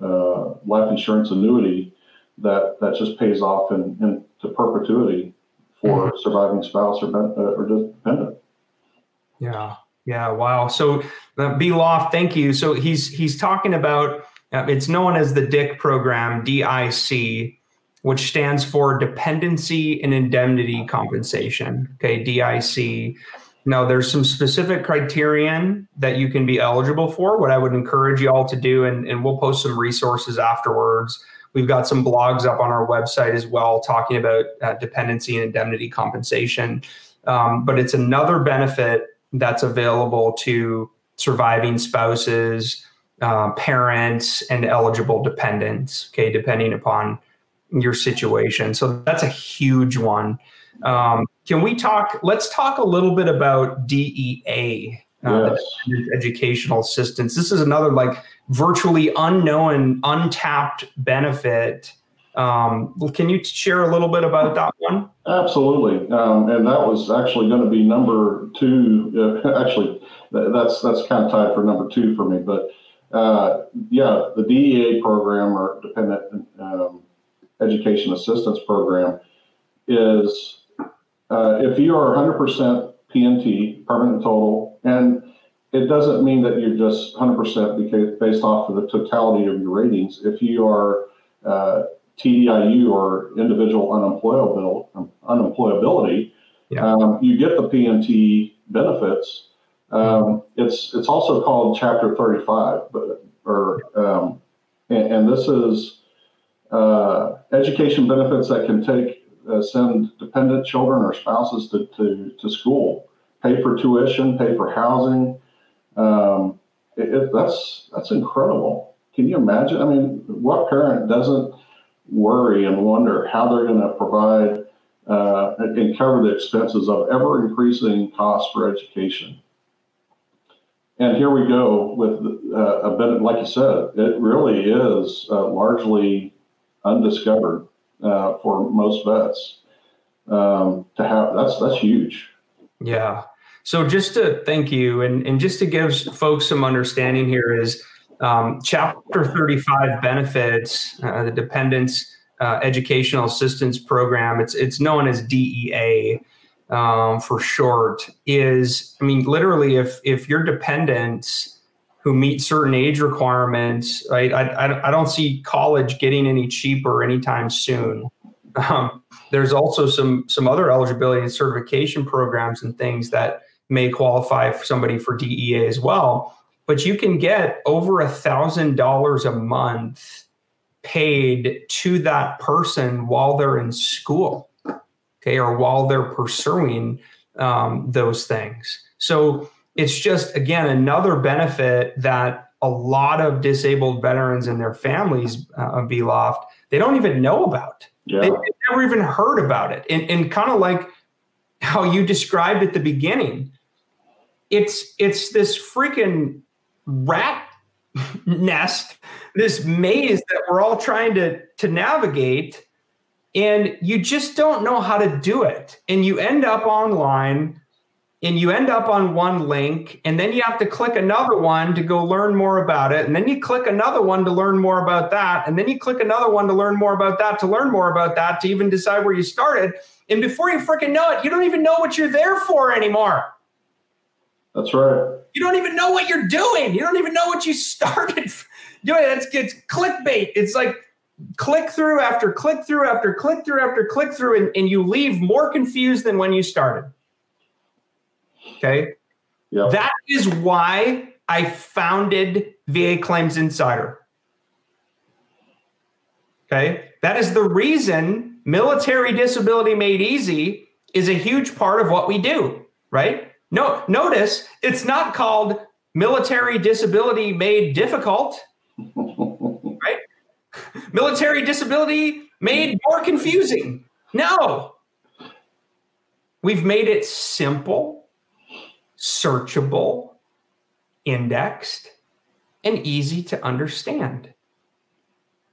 uh, life insurance annuity that that just pays off in, into perpetuity for surviving spouse or, uh, or dependent. Yeah. Yeah. Wow. So, uh, B Loft, thank you. So he's he's talking about it's known as the DIC program, DIC, which stands for Dependency and Indemnity Compensation. Okay, DIC. Now, there's some specific criterion that you can be eligible for. What I would encourage you all to do, and, and we'll post some resources afterwards. We've got some blogs up on our website as well talking about uh, dependency and indemnity compensation. Um, but it's another benefit that's available to surviving spouses, uh, parents, and eligible dependents, okay, depending upon your situation. So that's a huge one. Um, can we talk? Let's talk a little bit about DEA, uh, Yes. Educational Assistance. This is another like virtually unknown, untapped benefit. Um, can you share a little bit about that one? Absolutely, um, and that was actually going to be number two. Uh, actually, that's that's kind of tied for number two for me. But uh, yeah, the DEA program or Dependent um, Education Assistance Program is uh, if you are 100% PNT, permanent total, and it doesn't mean that you're just 100% based off of the totality of your ratings. If you are uh, TDIU or individual unemployability, unemployability yeah. um, you get the PNT benefits. Um, it's it's also called Chapter 35, but or um, and, and, this is uh, education benefits that can take uh, send dependent children or spouses to, to, to school, pay for tuition, pay for housing. Um, it, it, that's that's incredible. Can you imagine? I mean, what parent doesn't worry and wonder how they're going to provide uh, and cover the expenses of ever increasing costs for education. And here we go with uh, a bit, like you said, it really is uh, largely undiscovered uh, for most vets. Um, to have that's that's huge. Yeah. So just to thank you, and and just to give folks some understanding here is um, Chapter 35 benefits uh, the dependents uh, educational assistance program. It's it's known as DEA um, for short. Is I mean, literally, if if your dependents who meet certain age requirements, right? I, I, I don't see college getting any cheaper anytime soon. Um, there's also some some other eligibility and certification programs and things that may qualify for somebody for DEA as well. But you can get over a thousand dollars a month paid to that person while they're in school, okay, or while they're pursuing um, those things. So it's just, again, another benefit that a lot of disabled veterans and their families, uh, Loft, they don't even know about. Yeah. They, never even heard about it. And, and kind of like how you described at the beginning, it's it's this freaking rat nest, this maze that we're all trying to, to navigate. And you just don't know how to do it. And you end up online and you end up on one link and then you have to click another one to go learn more about it and then you click another one to learn more about that and then you click another one to learn more about that to learn more about that to even decide where you started and before you freaking know it you don't even know what you're there for anymore that's right you don't even know what you're doing. You don't even know what you started doing. That's it's clickbait. It's like click through after click through after click through after click through, and, and you leave more confused than when you started. Okay. Yep. That is why I founded VA Claims Insider. Okay. That is the reason military disability made easy is a huge part of what we do, right? No, notice it's not called military disability made difficult? military disability made more confusing. No. We've made it simple, searchable, indexed, and easy to understand.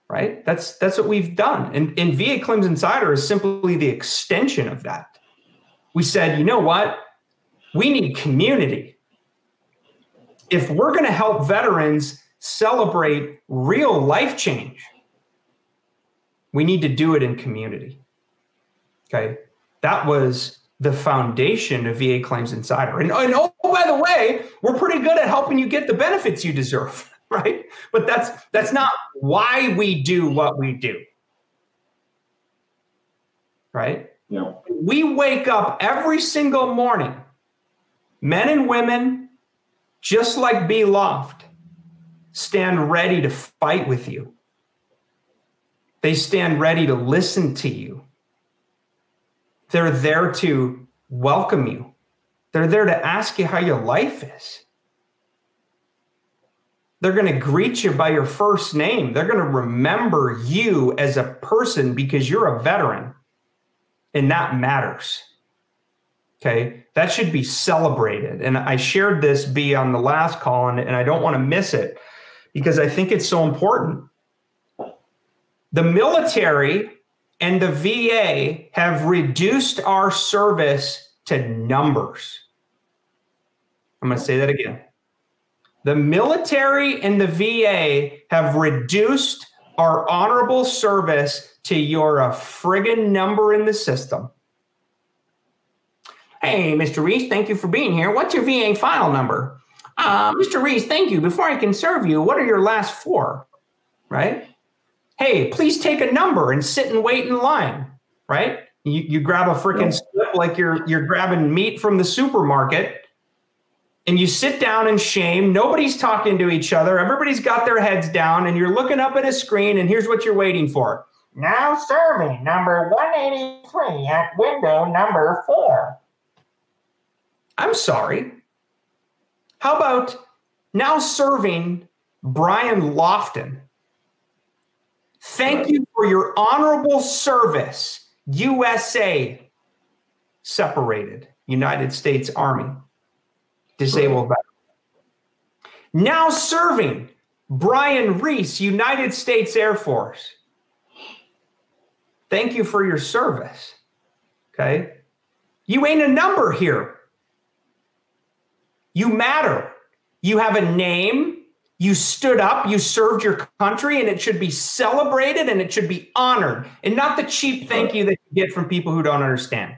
Right? That's that's what we've done. And, and VA Claims Insider is simply the extension of that. We said, you know what? We need community. If we're going to help veterans celebrate real life change, we need to do it in community. Okay. That was the foundation of VA Claims Insider. And, and oh, by the way, we're pretty good at helping you get the benefits you deserve, right? But that's that's not why we do what we do. Right? Yeah. We wake up every single morning Men and women, just like B Loft, stand ready to fight with you. They stand ready to listen to you. They're there to welcome you. They're there to ask you how your life is. They're going to greet you by your first name. They're going to remember you as a person because you're a veteran, and that matters. Okay. That should be celebrated. And I shared this be on the last call, and, and I don't want to miss it because I think it's so important. The military and the VA have reduced our service to numbers. I'm going to say that again. The military and the VA have reduced our honorable service to you're a friggin' number in the system. Hey, Mr. Reese, thank you for being here. What's your VA file number? Uh, Mr. Reese, thank you. Before I can serve you, what are your last four? Right? Hey, please take a number and sit and wait in line. Right? You, you grab a freaking slip like you're you're grabbing meat from the supermarket and you sit down in shame. Nobody's talking to each other. Everybody's got their heads down, and you're looking up at a screen, and here's what you're waiting for. Now serving number 183 at window number four. I'm sorry. How about now serving Brian Lofton? Thank you for your honorable service, USA separated, United States Army disabled veteran. Now serving Brian Reese, United States Air Force. Thank you for your service. Okay. You ain't a number here. You matter. You have a name. You stood up, you served your country, and it should be celebrated and it should be honored, and not the cheap thank you that you get from people who don't understand.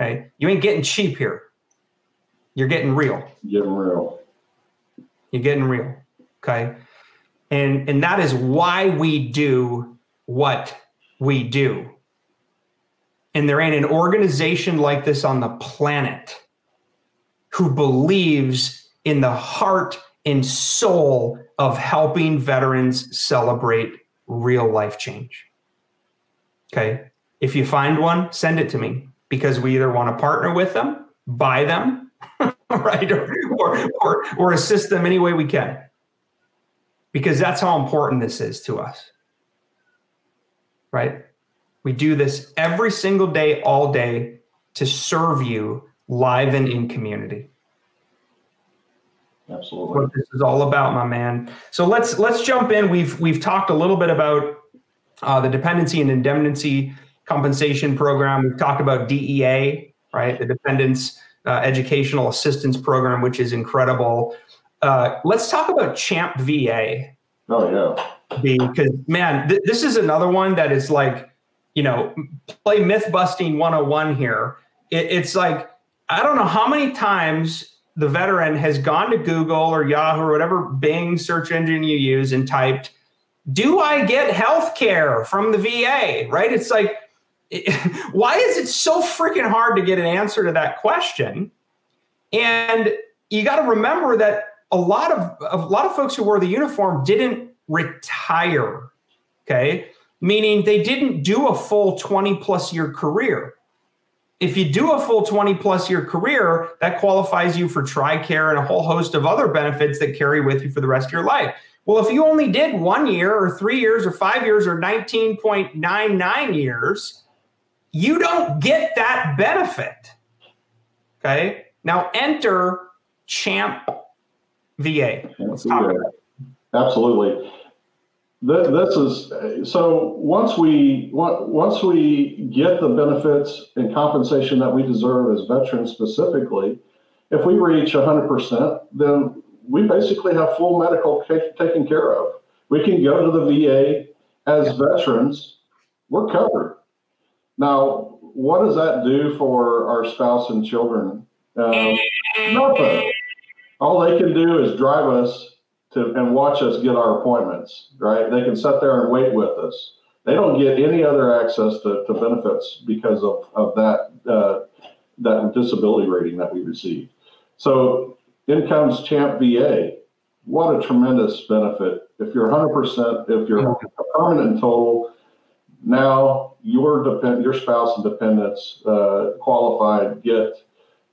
Okay. You ain't getting cheap here. You're getting real. Getting real. You're getting real. Okay. And and that is why we do what we do. And there ain't an organization like this on the planet who believes in the heart and soul of helping veterans celebrate real life change. Okay. If you find one, send it to me because we either want to partner with them, buy them, right? Or, or, or, or assist them any way we can. Because that's how important this is to us. Right? We do this every single day, all day to serve you live and in community. Absolutely. What this is all about, my man. So let's let's jump in. We've we've talked a little bit about uh, the dependency and indemnity compensation program. We've talked about DEA, right? The Dependents uh, Educational Assistance Program, which is incredible. Uh, let's talk about Champ VA. Oh yeah. Because man, th- this is another one that is like, you know, play myth busting 101 here. It, it's like I don't know how many times the veteran has gone to Google or Yahoo or whatever Bing search engine you use and typed, "Do I get health care from the VA?" Right? It's like why is it so freaking hard to get an answer to that question? And you got to remember that a lot of a lot of folks who wore the uniform didn't retire. Okay, meaning they didn't do a full 20 plus year career. If you do a full 20 plus year career, that qualifies you for TRICARE and a whole host of other benefits that carry with you for the rest of your life. Well, if you only did one year or three years or five years or 19.99 years, you don't get that benefit. Okay. Now enter Champ VA. Let's talk about it. Absolutely. This is so. Once we once we get the benefits and compensation that we deserve as veterans, specifically, if we reach 100%, then we basically have full medical taken care of. We can go to the VA as veterans. We're covered. Now, what does that do for our spouse and children? Um, nothing. All they can do is drive us to and watch us get our appointments. Right? They can sit there and wait with us. They don't get any other access to, to benefits because of of that uh, that disability rating that we received. So, in comes Champ VA. What a tremendous benefit! If you're 100%, if you're a permanent total, now your depend your spouse and dependents uh, qualified get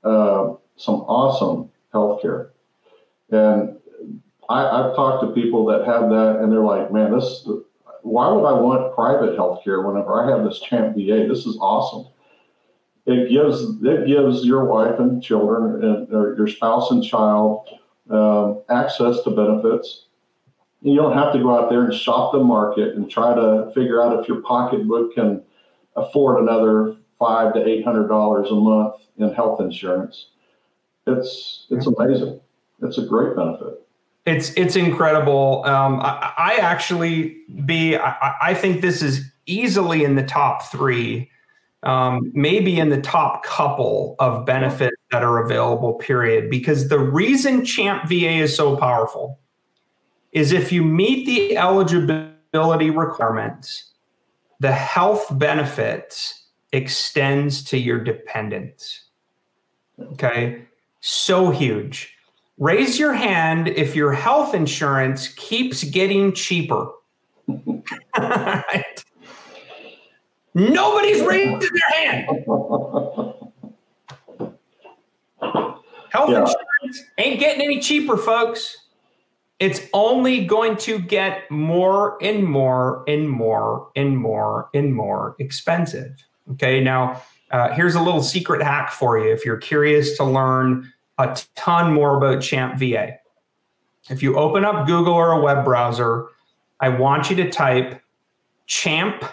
uh, some awesome health care. And I, have talked to people that have that, and they're like, "Man, this. Why would I want private health care whenever I have this Champ VA? This is awesome." It gives it gives your wife and children and or your spouse and child um, access to benefits you don't have to go out there and shop the market and try to figure out if your pocketbook can afford another five to eight hundred dollars a month in health insurance. It's it's amazing. It's a great benefit. It's it's incredible. Um, I, I actually be I, I think this is easily in the top three, um, maybe in the top couple of benefits that are available. Period. Because the reason Champ VA is so powerful is if you meet the eligibility requirements, the health benefits extends to your dependents. Okay, so huge. Raise your hand if your health insurance keeps getting cheaper. right. Nobody's raising their hand. Health Yeah. insurance ain't getting any cheaper, folks. It's only going to get more and more and more and more and more expensive. Okay, now uh, here's a little secret hack for you if you're curious to learn a ton more about Champ VA. If you open up Google or a web browser, I want you to type Champ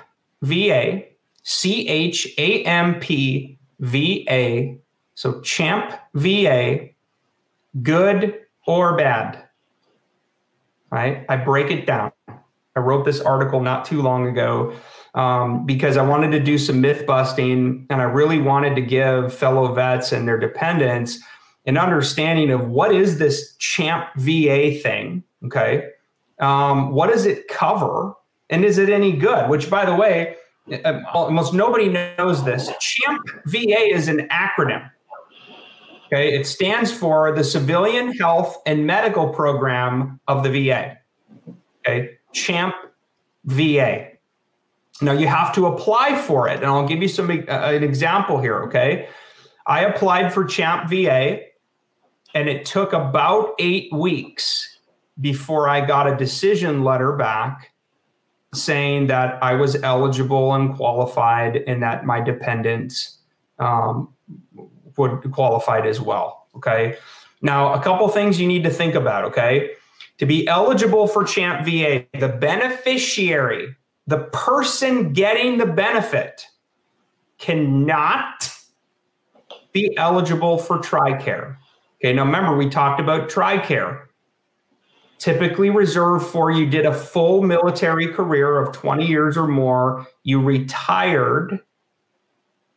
VA, C H A M P V A. So Champ VA, good or bad. Right? I break it down. I wrote this article not too long ago um, because I wanted to do some myth busting and I really wanted to give fellow vets and their dependents an understanding of what is this champ VA thing. Okay. Um, what does it cover? And is it any good? Which, by the way, uh, almost nobody knows this. Champ VA is an acronym. Okay. It stands for the Civilian Health and Medical Program of the VA. Okay. Champ VA. Now you have to apply for it, and I'll give you some uh, an example here. Okay, I applied for Champ VA, and it took about eight weeks before I got a decision letter back saying that I was eligible and qualified, and that my dependents um, would qualified as well. Okay, now a couple things you need to think about. Okay, to be eligible for Champ VA, the beneficiary the person getting the benefit cannot be eligible for TRICARE. Okay, now remember, we talked about TRICARE, typically reserved for you did a full military career of 20 years or more, you retired,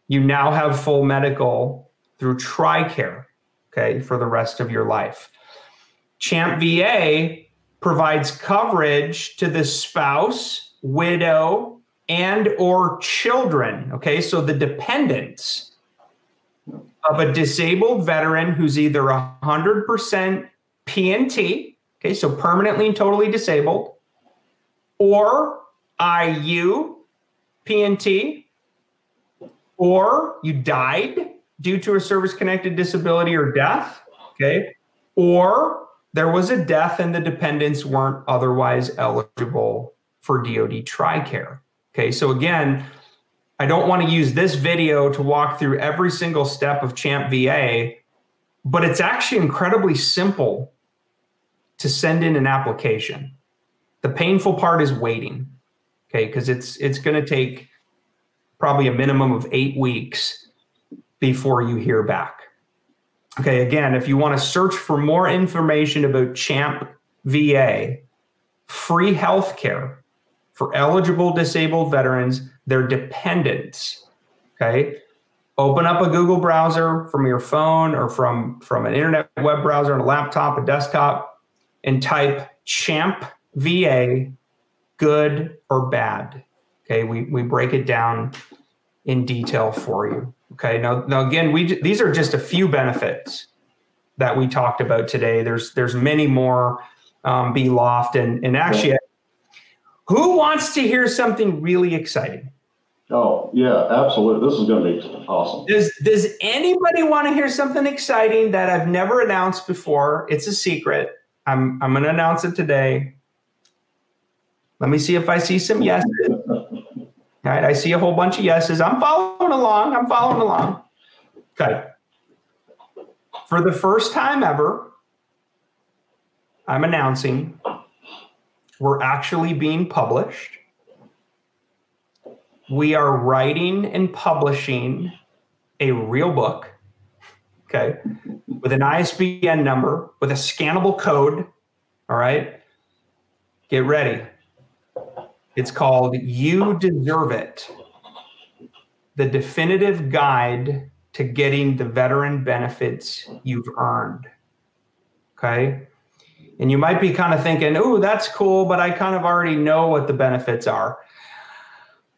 you now have full medical through TRICARE, okay, for the rest of your life. Champ VA provides coverage to the spouse, widow, and or children, okay? So the dependents of a disabled veteran who's either 100% PNT, okay, so permanently and totally disabled, or IU PNT, or you died due to a service connected disability or death, okay, or there was a death and the dependents weren't otherwise eligible for DoD TRICARE. Okay, so again, I don't want to use this video to walk through every single step of Champ VA, but it's actually incredibly simple to send in an application. The painful part is waiting, okay, because it's it's going to take probably a minimum of eight weeks before you hear back. Okay, again, if you want to search for more information about Champ VA, free health care for eligible disabled veterans, their dependents. Okay. Open up a Google browser from your phone or from, from an internet web browser on a laptop, a desktop, and type Champ VA, good or bad. Okay. We, we break it down in detail for you. Okay. Now, now again, we these are just a few benefits that we talked about today. There's there's many more. Um, B Loft and and actually, who wants to hear something really exciting? Oh, yeah, absolutely. This is going to be awesome. Does Does anybody want to hear something exciting that I've never announced before? It's a secret. I'm I'm going to announce it today. Let me see if I see some yeses. All right, I see a whole bunch of yeses. I'm following along. I'm following along. Okay. For the first time ever, I'm announcing we're actually being published. We are writing and publishing a real book. okay, with an ISBN number, with a scannable code. All right. Get ready. It's called You Deserve It The Definitive Guide to Getting the Veteran Benefits You've Earned. Okay. And you might be kind of thinking, oh, that's cool, but I kind of already know what the benefits are.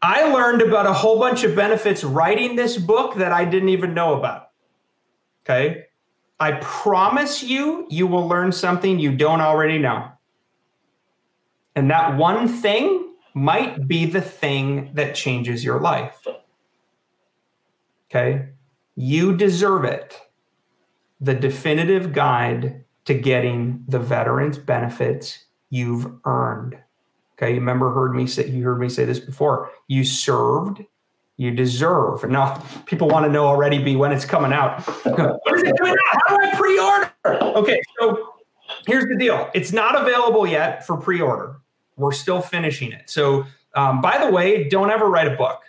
I learned about a whole bunch of benefits writing this book that I didn't even know about. Okay. I promise you, you will learn something you don't already know. And that one thing might be the thing that changes your life. Okay. You deserve it. The definitive guide to getting the veterans benefits you've earned. Okay, you remember heard me say you heard me say this before. You served, you deserve. Now people want to know already be when it's coming out. when is it coming out? How do I pre-order? Okay, so here's the deal. It's not available yet for pre-order. We're still finishing it. So um, by the way, don't ever write a book.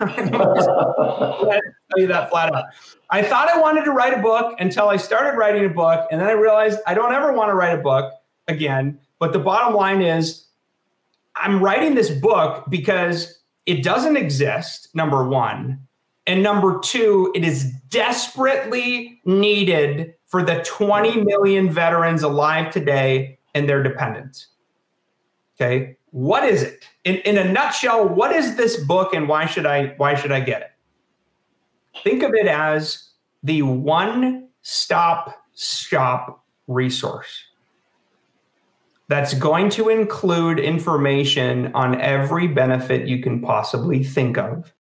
tell you that flat out. I thought I wanted to write a book until I started writing a book, and then I realized I don't ever want to write a book again. But the bottom line is, I'm writing this book because it doesn't exist, number one. And number two, it is desperately needed for the 20 million veterans alive today and their dependents. Okay. What is it? In, in a nutshell, what is this book and why should I why should I get it? Think of it as the one-stop shop resource that's going to include information on every benefit you can possibly think of,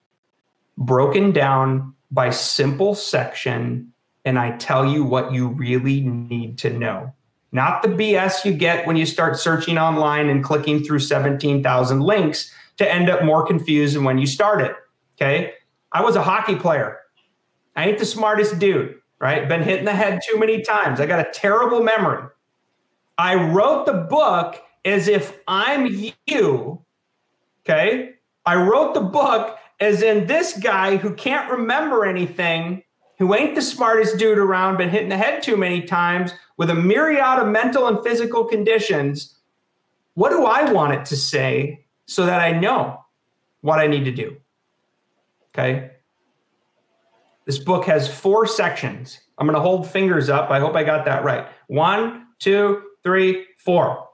broken down by simple section, and I tell you what you really need to know. Not the BS you get when you start searching online and clicking through 17,000 links to end up more confused than when you started. Okay. I was a hockey player. I ain't the smartest dude, right? Been hit in the head too many times. I got a terrible memory. I wrote the book as if I'm you. Okay. I wrote the book as in this guy who can't remember anything, who ain't the smartest dude around, been hit in the head too many times with a myriad of mental and physical conditions. What do I want it to say so that I know what I need to do? Okay. This book has four sections. I'm going to hold fingers up. I hope I got that right. One, two, three, four.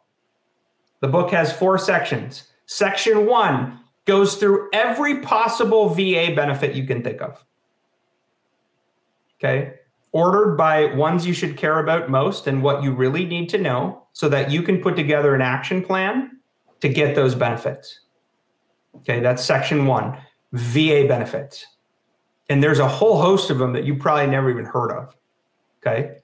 The book has four sections. Section one goes through every possible VA benefit you can think of. Okay. Ordered by ones you should care about most and what you really need to know so that you can put together an action plan to get those benefits. Okay. That's section one VA benefits. And there's a whole host of them that you probably never even heard of. Okay.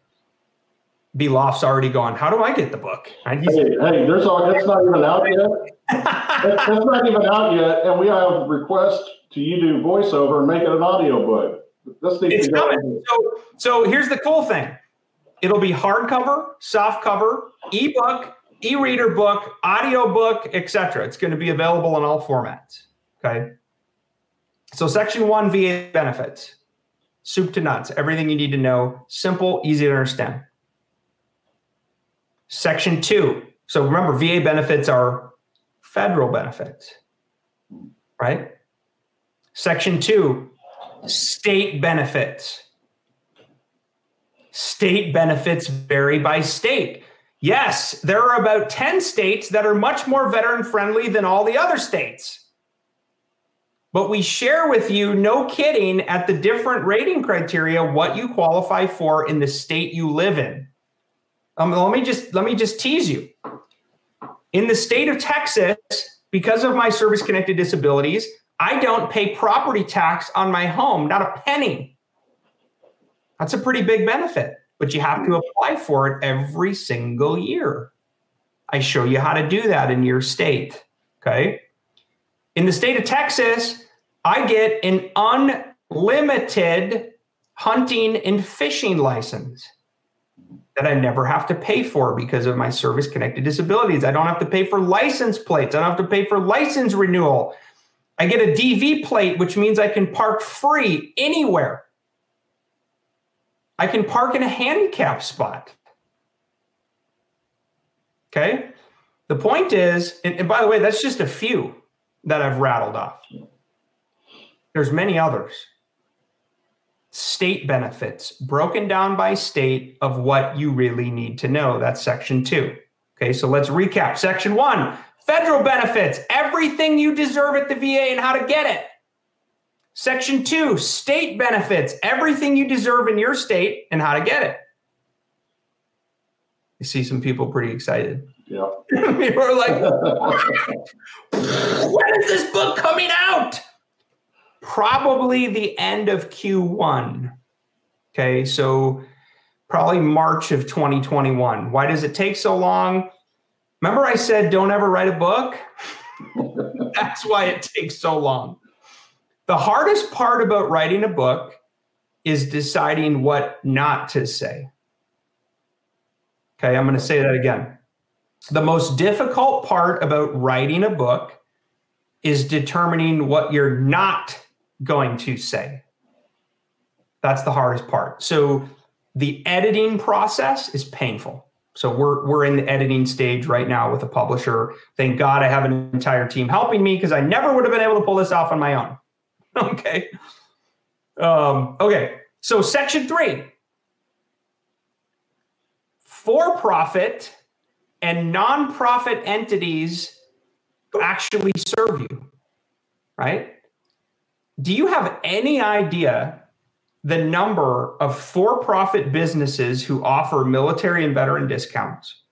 B Loft's already gone. How do I get the book? Hey, hey, there's all that's not even out yet. that's, that's not even out yet, and we have a request to you do voiceover and make it an audio book. This needs it's to go. coming. So, so here's the cool thing. It'll be hardcover, soft cover, ebook, e-reader book, audio book, etc. It's going to be available in all formats. Okay. So section one, VA benefits, soup to nuts, everything you need to know, simple, easy to understand. Section two. So remember, VA benefits are federal benefits, right? Section two, state benefits. State benefits vary by state. Yes, there are about 10 states that are much more veteran friendly than all the other states. But we share with you, no kidding, at the different rating criteria what you qualify for in the state you live in. Um, let me just let me just tease you. In the state of Texas, because of my service connected disabilities, I don't pay property tax on my home, not a penny. That's a pretty big benefit, but you have to apply for it every single year. I show you how to do that in your state. Okay. In the state of Texas, I get an unlimited hunting and fishing license that I never have to pay for because of my service connected disabilities. I don't have to pay for license plates. I don't have to pay for license renewal. I get a DV plate, which means I can park free anywhere. I can park in a handicap spot. Okay. The point is, and, and by the way, that's just a few that I've rattled off. There's many others. State benefits broken down by state of what you really need to know. That's section two. Okay, so let's recap. Section one federal benefits, everything you deserve at the VA and how to get it. Section two state benefits, everything you deserve in your state and how to get it. You see some people pretty excited. Yeah. People are like, when is this book coming out? Probably the end of Q1. Okay, so probably March of 2021. Why does it take so long? Remember, I said don't ever write a book? That's why it takes so long. The hardest part about writing a book is deciding what not to say. Okay, I'm going to say that again. The most difficult part about writing a book is determining what you're not going to say. That's the hardest part. So the editing process is painful. So we're we're in the editing stage right now with a publisher. Thank God I have an entire team helping me because I never would have been able to pull this off on my own. okay. Um, okay. So section three. For-profit and nonprofit entities actually serve you, right? Do you have any idea the number of for profit businesses who offer military and veteran discounts?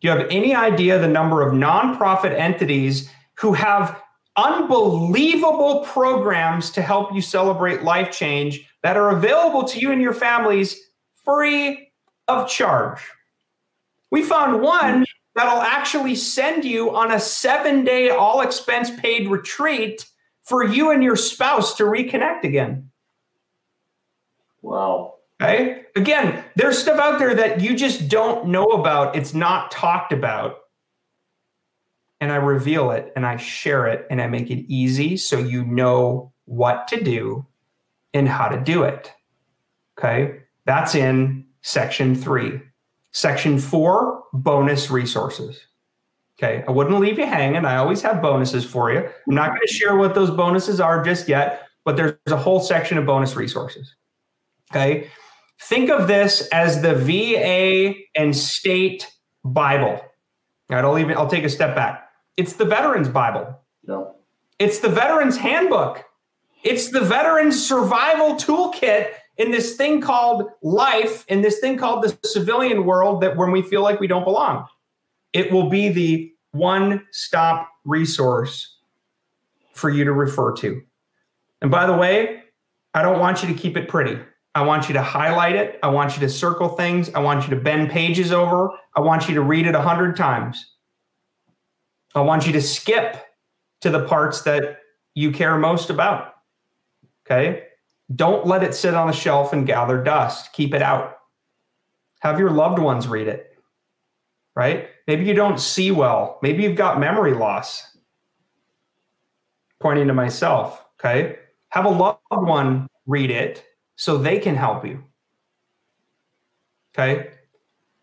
Do you have any idea the number of nonprofit entities who have unbelievable programs to help you celebrate life change that are available to you and your families free of charge? We found one hmm. that'll actually send you on a seven day, all expense paid retreat for you and your spouse to reconnect again. Wow. Okay. Again, there's stuff out there that you just don't know about. It's not talked about. And I reveal it and I share it and I make it easy so you know what to do and how to do it. Okay. That's in section three. Section four, bonus resources. Okay. I wouldn't leave you hanging. I always have bonuses for you. I'm not going to share what those bonuses are just yet, but there's a whole section of bonus resources. Okay. Think of this as the VA and state Bible. I'll even I'll take a step back. It's the Veterans Bible. Yeah. It's the Veterans Handbook. It's the Veterans Survival Toolkit in this thing called life, in this thing called the civilian world that when we feel like we don't belong. It will be the one stop resource for you to refer to. And by the way, I don't want you to keep it pretty. I want you to highlight it. I want you to circle things. I want you to bend pages over. I want you to read it a hundred times. I want you to skip to the parts that you care most about. Okay. Don't let it sit on a shelf and gather dust. Keep it out. Have your loved ones read it. Right? Maybe you don't see well. Maybe you've got memory loss. Pointing to myself. Okay. Have a loved one read it so they can help you. Okay.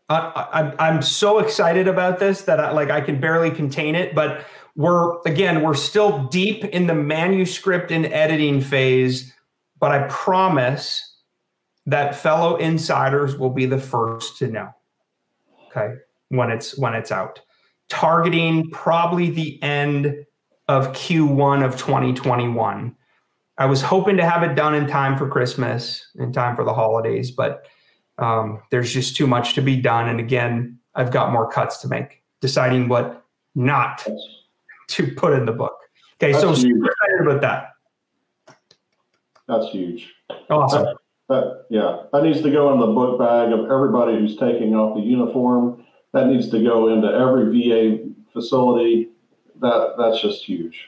I, I, I'm so excited about this that I, like I can barely contain it, but we're again we're still deep in the manuscript and editing phase. But I promise that fellow insiders will be the first to know. Okay, when it's when it's out, targeting probably the end of Q1 of 2021. I was hoping to have it done in time for Christmas, in time for the holidays, but um, there's just too much to be done. And again, I've got more cuts to make, deciding what not to put in the book. Okay, That's so huge. super excited about that. That's huge. Awesome. That, yeah, that needs to go in the book bag of everybody who's taking off the uniform. That needs to go into every VA facility. That that's just huge.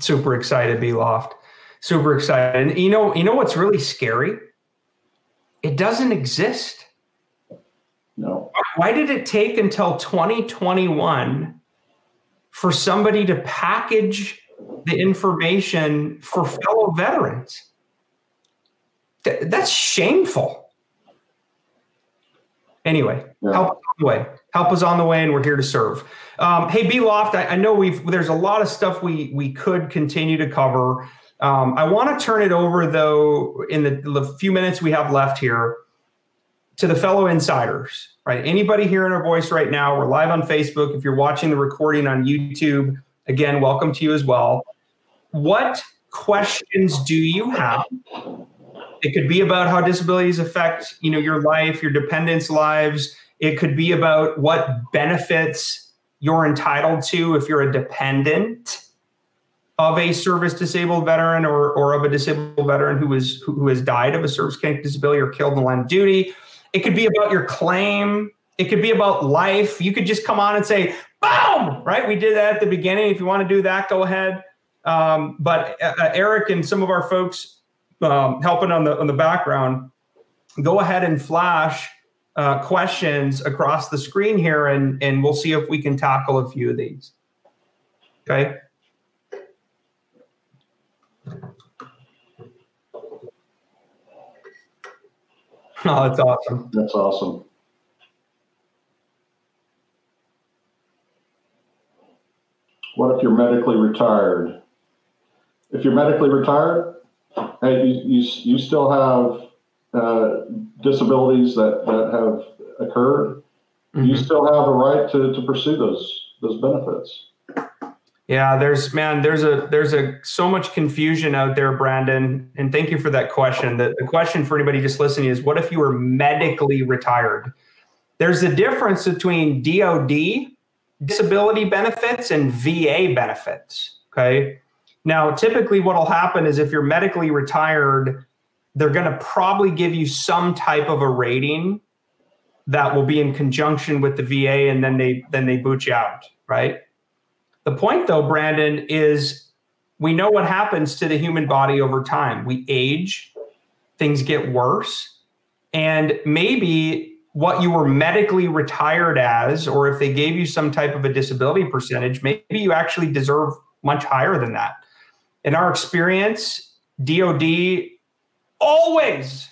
Super excited, B Loft. Super excited. And you know, you know what's really scary? It doesn't exist. No, Why did it take until 2021 for somebody to package the information for fellow veterans? That's shameful. Anyway, Yeah. help us on the way. Help us on the way, and we're here to serve. Um, hey, B Loft, I, I know we've there's a lot of stuff we we could continue to cover. Um, I want to turn it over though in the, the few minutes we have left here to the fellow insiders. Right, anybody hearing our voice right now? We're live on Facebook. If you're watching the recording on YouTube, again, welcome to you as well. What questions do you have? It could be about how disabilities affect, you know, your life, your dependents' lives. It could be about what benefits you're entitled to if you're a dependent of a service disabled veteran or, or of a disabled veteran who is who, has died of a service connected disability or killed in the line of duty. It could be about your claim. It could be about life. You could just come on and say, boom, right? We did that at the beginning. If you want to do that, go ahead. Um, but uh, uh, Eric and some of our folks um, helping on the on the background, go ahead and flash uh, questions across the screen here, and and we'll see if we can tackle a few of these. Okay. Oh, that's awesome. That's awesome. What if you're medically retired? If you're medically retired, hey, you, you, you still have uh, disabilities that, that have occurred. You Mhm. still have a right to, to pursue those those benefits. Yeah, there's man, there's a there's a so much confusion out there, Brandon. And thank you for that question. The, the question for anybody just listening is what if you were medically retired? There's a difference between DOD disability benefits and VA benefits. Okay. Now, typically what'll happen is if you're medically retired, they're going to probably give you some type of a rating that will be in conjunction with the VA and then they then they boot you out, right? The point, though, Brandon, is we know what happens to the human body over time. We age, things get worse, and maybe what you were medically retired as, or if they gave you some type of a disability percentage, maybe you actually deserve much higher than that. In our experience, DoD always,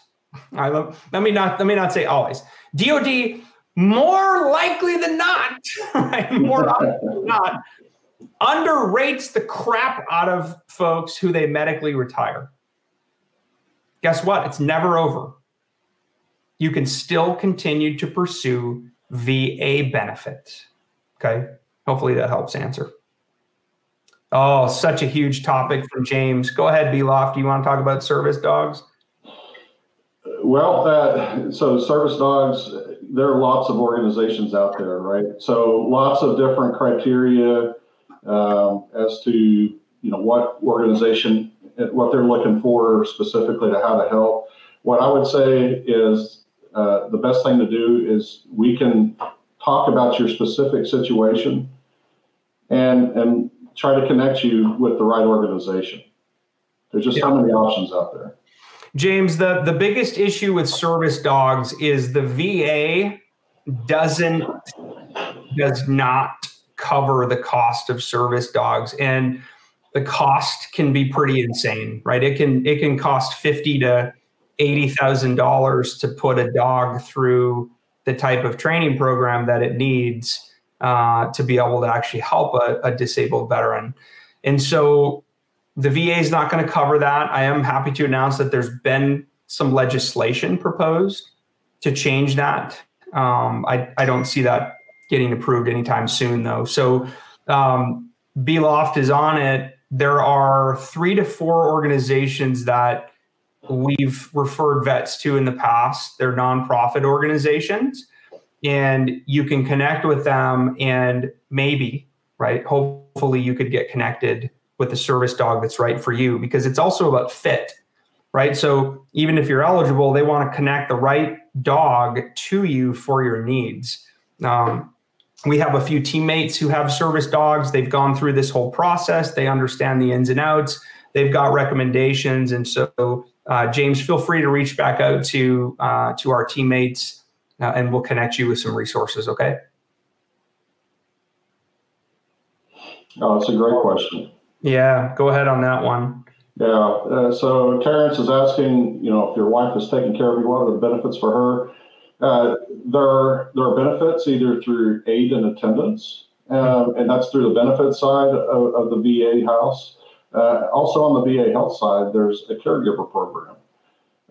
I love, let me not let me not say always. DoD more likely than not, right? More than not, underrates the crap out of folks who they medically retire. Guess what? It's never over. You can still continue to pursue VA benefits. Okay. Hopefully that helps answer. Oh, such a huge topic from James. Go ahead, B Loft. Do you want to talk about service dogs? Well, uh, so service dogs, there are lots of organizations out there, right? So lots of different criteria um, as to you know what organization, what they're looking for specifically to how to help. What I would say is uh, the best thing to do is we can talk about your specific situation and and try to connect you with the right organization. There's just so many options out there. James, the, the biggest issue with service dogs is the VA doesn't does not cover the cost of service dogs. And the cost can be pretty insane, right? It can it can cost fifty to eighty thousand dollars to put a dog through the type of training program that it needs uh, to be able to actually help a, a disabled veteran. And so the VA is not going to cover that. I am happy to announce that there's been some legislation proposed to change that. Um, I, I don't see that getting approved anytime soon, though. So um, Loft is on it. There are three to four organizations that we've referred vets to in the past. They're nonprofit organizations, and you can connect with them, and maybe, right? Hopefully, you could get connected with the service dog that's right for you because it's also about fit, right? So even if you're eligible, they want to connect the right dog to you for your needs. Um, we have a few teammates who have service dogs. They've gone through this whole process. They understand the ins and outs. They've got recommendations, and so uh, James, feel free to reach back out to uh, to our teammates, uh, and we'll connect you with some resources. Okay. Oh, it's a great question. Yeah, go ahead on that one. Yeah. Uh, so Terrence is asking, you know, if your wife is taking care of you, what are the benefits for her? Uh, there are there are benefits either through aid and attendance, um, and that's through the benefit side of, of the VA house. Uh, also on the VA health side, there's a caregiver program.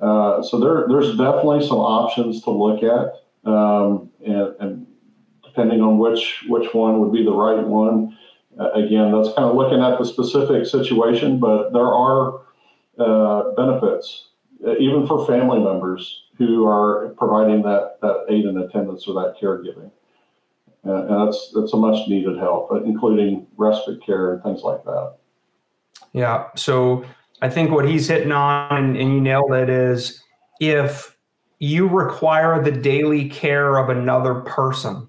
Uh, so there, there's definitely some options to look at, um, and, and, depending on which which one would be the right one. Uh, again, that's kind of looking at the specific situation, but there are uh, benefits uh, even for family members who are providing that that aid and attendance or that caregiving. Uh, and that's that's a much needed help, including respite care and things like that. Yeah. So I think what he's hitting on, and, and you nailed it, is if you require the daily care of another person,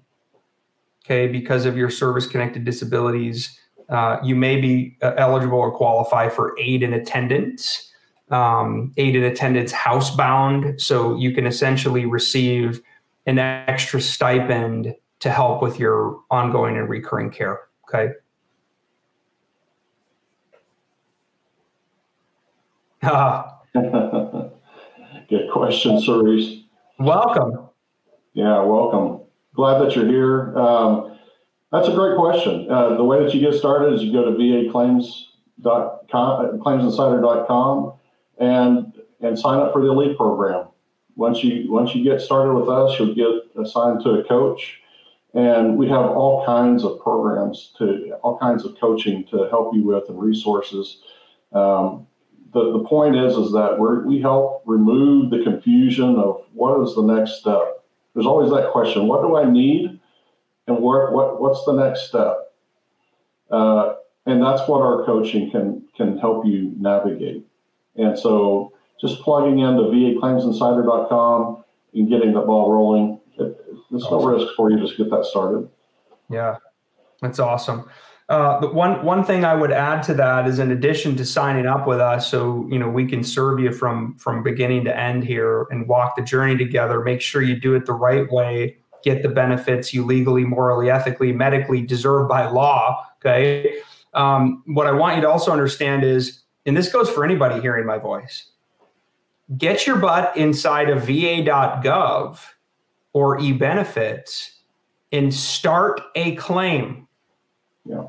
okay, because of your service connected disabilities, uh, you may be uh, eligible or qualify for aid in attendance, um, aid in attendance housebound. So you can essentially receive an extra stipend to help with your ongoing and recurring care. Okay. Good question, Cerise. Welcome. Yeah, welcome. Glad that you're here. Um, that's a great question. Uh, the way that you get started is you go to vaclaims.com, claimsinsider.com, and and sign up for the elite program. Once you once you get started with us, you'll get assigned to a coach, and we have all kinds of programs to all kinds of coaching to help you with and resources. Um, the, the point is is that we we help remove the confusion of what is the next step. There's always that question: What do I need, and where, what what's the next step? Uh, and that's what our coaching can can help you navigate. And so, just plugging in to vaclaimsinsider.com and getting the ball rolling, it, there's no risk for you. Just get that started. Yeah, that's awesome. Uh, but one one thing I would add to that is, in addition to signing up with us, so you know we can serve you from from beginning to end here and walk the journey together. Make sure you do it the right way. Get the benefits you legally, morally, ethically, medically deserve by law. Okay. Um, what I want you to also understand is, and this goes for anybody hearing my voice, get your butt inside of va.gov or eBenefits and start a claim. Yeah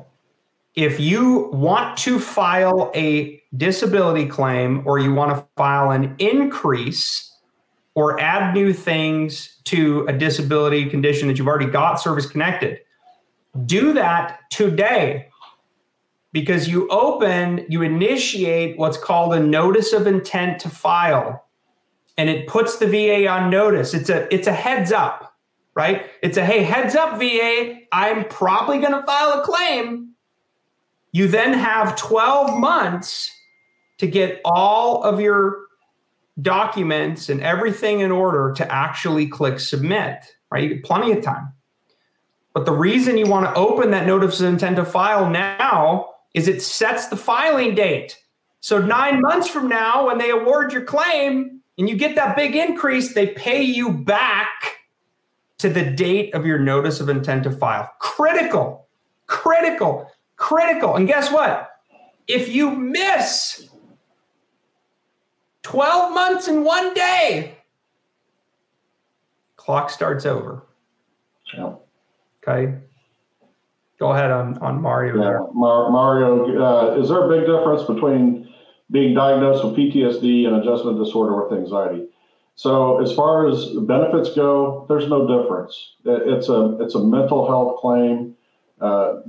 if you want to file a disability claim or you want to file an increase or add new things to a disability condition that you've already got service connected, do that today because you open, you initiate what's called a notice of intent to file and it puts the VA on notice. It's a it's a heads up, right? It's a hey, heads up VA, I'm probably going to file a claim you then have 12 months to get all of your documents and everything in order to actually click submit, right? You get plenty of time. But the reason you want to open that notice of intent to file now is it sets the filing date. So nine months from now, when they award your claim and you get that big increase, they pay you back to the date of your notice of intent to file. Critical, critical critical. And guess what? If you miss 12 months in one day, clock starts over. Yeah. Okay. Go ahead on, on Mario yeah. there. Mar- Mario, uh, is there a big difference between being diagnosed with PTSD and adjustment disorder with anxiety? So as far as benefits go, there's no difference. It's a it's a mental health claim. Uh,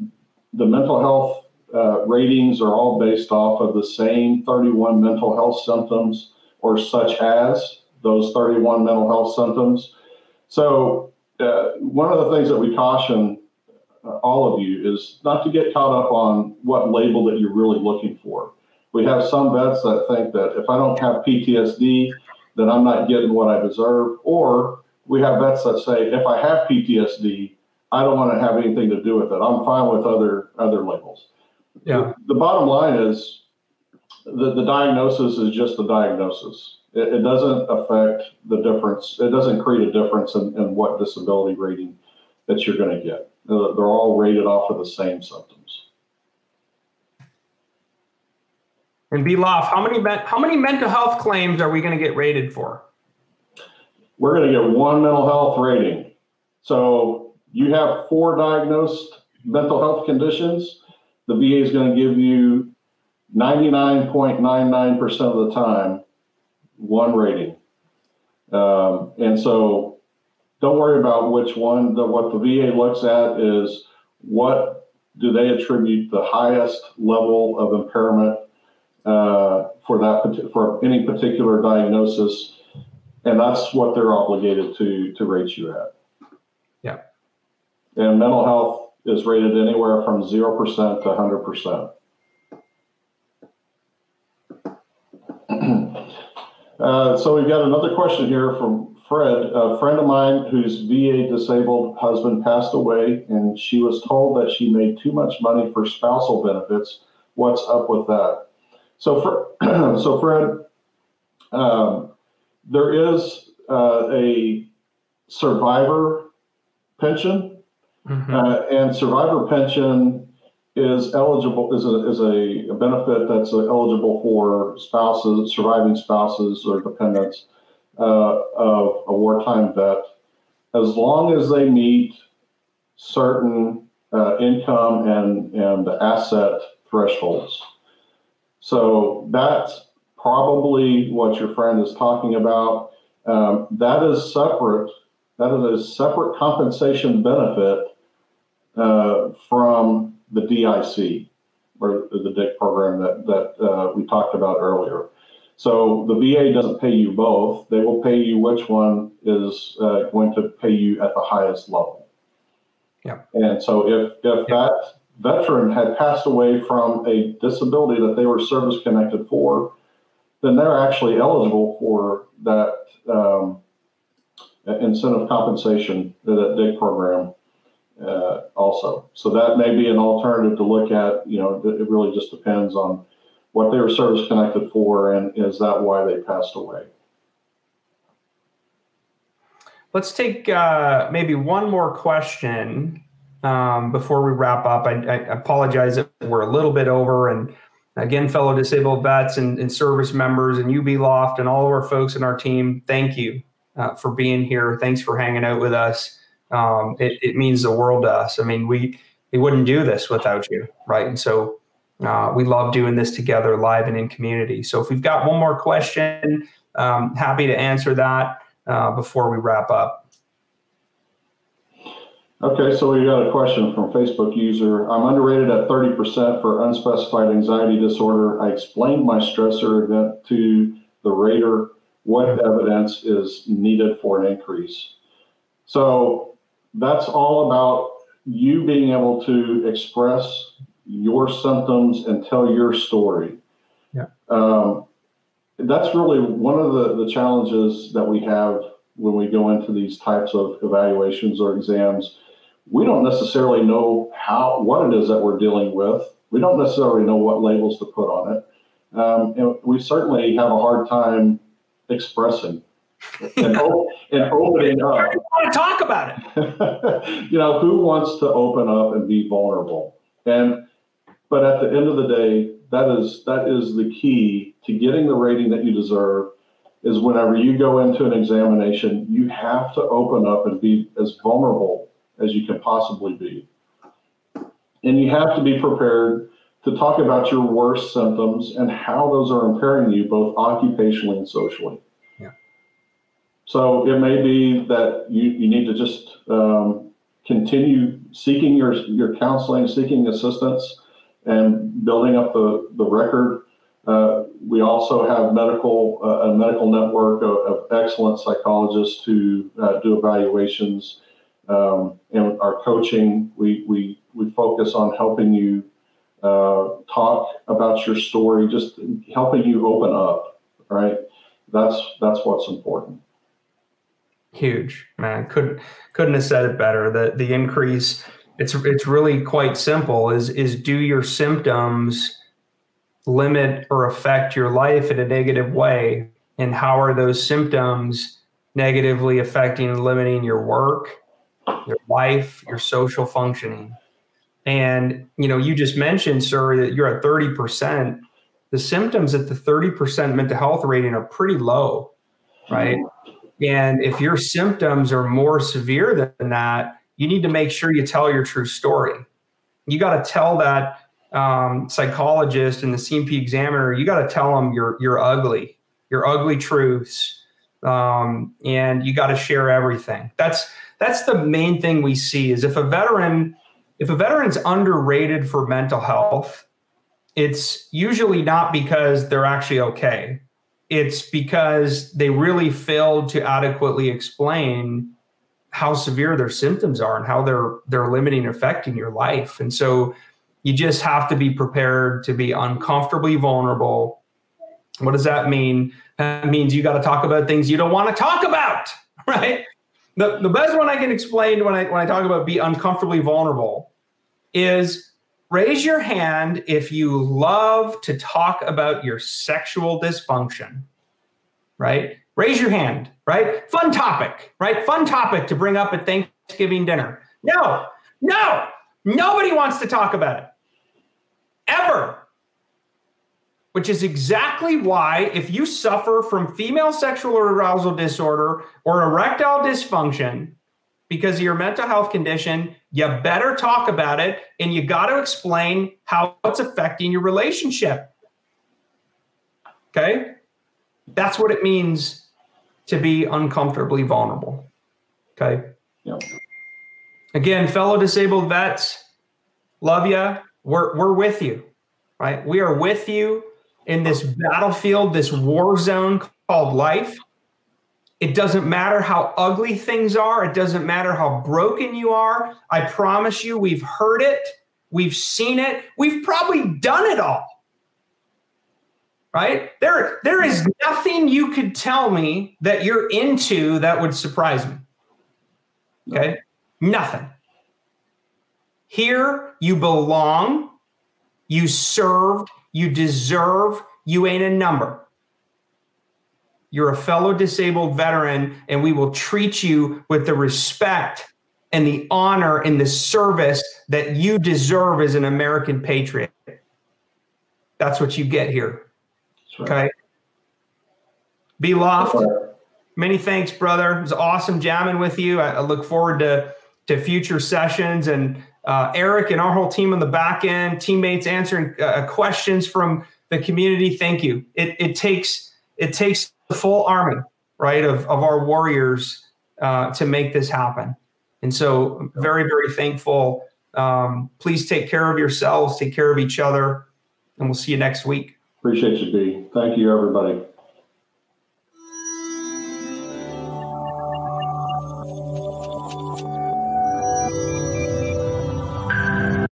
the mental health uh, ratings are all based off of the same 31 mental health symptoms or such as those 31 mental health symptoms. So, uh, one of the things that we caution uh, all of you is not to get caught up on what label that you're really looking for. We have some vets that think that if I don't have PTSD, then I'm not getting what I deserve. Or we have vets that say, if I have PTSD, I don't want to have anything to do with it. I'm fine with other other labels. Yeah. The, the bottom line is the, the diagnosis is just the diagnosis. It, it, doesn't affect the difference. It doesn't create a difference in, in what disability rating that you're going to get. Uh, they're all rated off of the same symptoms. And B Loft, how many how many mental health claims are we going to get rated for? We're going to get one mental health rating. So you have four diagnosed mental health conditions. The VA is going to give you 99.99% of the time one rating. Um, and so don't worry about which one. The, what the VA looks at is what do they attribute the highest level of impairment uh, for that for any particular diagnosis, and that's what they're obligated to to rate you at. And mental health is rated anywhere from zero percent to hundred percent. Uh, so we've got another question here from Fred. A friend of mine whose VA disabled husband passed away, and she was told that she made too much money for spousal benefits. What's up with that? So, for, so Fred, um, there is uh, a survivor pension, mm-hmm. uh, and survivor pension is eligible is a, is a, benefit that's eligible for spouses, surviving spouses or dependents uh, of a wartime vet, as long as they meet certain uh, income and and asset thresholds. So that's probably what your friend is talking about. Um, that is separate. That is a separate compensation benefit uh, from the DIC or the DIC program that that uh, we talked about earlier. So the VA doesn't pay you both; they will pay you which one is uh, going to pay you at the highest level. Yeah. And so if if yeah. that veteran had passed away from a disability that they were service connected for, then they're actually eligible for that um, incentive compensation, that DIC program uh, also. So that may be an alternative to look at. You know, it really just depends on what they were service connected for and is that why they passed away. Let's take uh, maybe one more question um, before we wrap up. I, I, apologize if we're a little bit over. And again, fellow disabled vets and, and service members and you B Loft and all of our folks in our team, thank you uh, for being here. Thanks for hanging out with us um, it, it, means the world to us. I mean, we we wouldn't do this without you, right? And so uh, we love doing this together, live and in community. So if we've got one more question, um, happy to answer that uh, before we wrap up. Okay, so we got a question from Facebook user. I'm underrated at 30% for unspecified anxiety disorder. I explained my stressor event to the rater. What evidence is needed for an increase? So that's all about you being able to express your symptoms and tell your story. Yeah. Um, that's really one of the, the challenges that we have when we go into these types of evaluations or exams. We don't necessarily know how what it is that we're dealing with. We don't necessarily know what labels to put on it. Um, and we certainly have a hard time expressing and, and opening up. I want to talk about it. you know, who wants to open up and be vulnerable? And but at the end of the day, that is that is the key to getting the rating that you deserve. Is whenever you go into an examination, you have to open up and be as vulnerable as you can possibly be. And you have to be prepared to talk about your worst symptoms and how those are impairing you both occupationally and socially. So it may be that you, you need to just um, continue seeking your, your counseling, seeking assistance, and building up the, the record. Uh, we also have medical uh, a medical network of, of excellent psychologists who uh, do evaluations. Um, and our coaching, we, we, we focus on helping you uh, talk about your story, just helping you open up, right? That's, that's what's important huge man. Couldn't couldn't have said it better. The the increase it's it's really quite simple is is do your symptoms limit or affect your life in a negative way? And how are those symptoms negatively affecting and limiting your work your life your social functioning? And you know you just mentioned sir that you're at 30% the symptoms at the 30% mental health rating are pretty low, right? And if your symptoms are more severe than that, you need to make sure you tell your true story. You got to tell that um, psychologist and the C&P examiner, you got to tell them you're you're ugly, you're ugly truths, um, and you got to share everything. That's that's the main thing we see is if a veteran if a veteran's underrated for mental health, it's usually not because they're actually okay. It's because they really failed to adequately explain how severe their symptoms are and how they're they're limiting affecting your life. And so you just have to be prepared to be uncomfortably vulnerable. What does that mean? That means you got to talk about things you don't want to talk about, right? The, the best one I can explain when I when I talk about be uncomfortably vulnerable is raise your hand if you love to talk about your sexual dysfunction. Right? Raise your hand, right? Fun topic, right? Fun topic to bring up at Thanksgiving dinner. No, no, nobody wants to talk about it ever. Which is exactly why, if you suffer from female sexual arousal disorder or erectile dysfunction because of your mental health condition, you better talk about it and you got to explain how it's affecting your relationship. Okay? That's what it means to be uncomfortably vulnerable. Okay? Yep. Again, fellow disabled vets, love you. We're, we're with you, right? We are with you in this battlefield, this war zone called life. It doesn't matter how ugly things are. It doesn't matter how broken you are. I promise you, we've heard it. We've seen it. We've probably done it all. Right? There, there is nothing you could tell me that you're into that would surprise me. Okay? Nothing. Here, you belong, you served, you deserve, you ain't a number. You're a fellow disabled veteran, and we will treat you with the respect and the honor and the service that you deserve as an American patriot. That's what you get here. Right. Okay. B Loft. Many thanks, brother. It was awesome jamming with you. I, I look forward to to future sessions and uh, Eric and our whole team on the back end, teammates answering uh, questions from the community. Thank you. It, it takes it takes the full army, right, of of our warriors uh, to make this happen. And so, very very thankful. Um, please take care of yourselves, take care of each other, and we'll see you next week. Appreciate you, D. Thank you, everybody.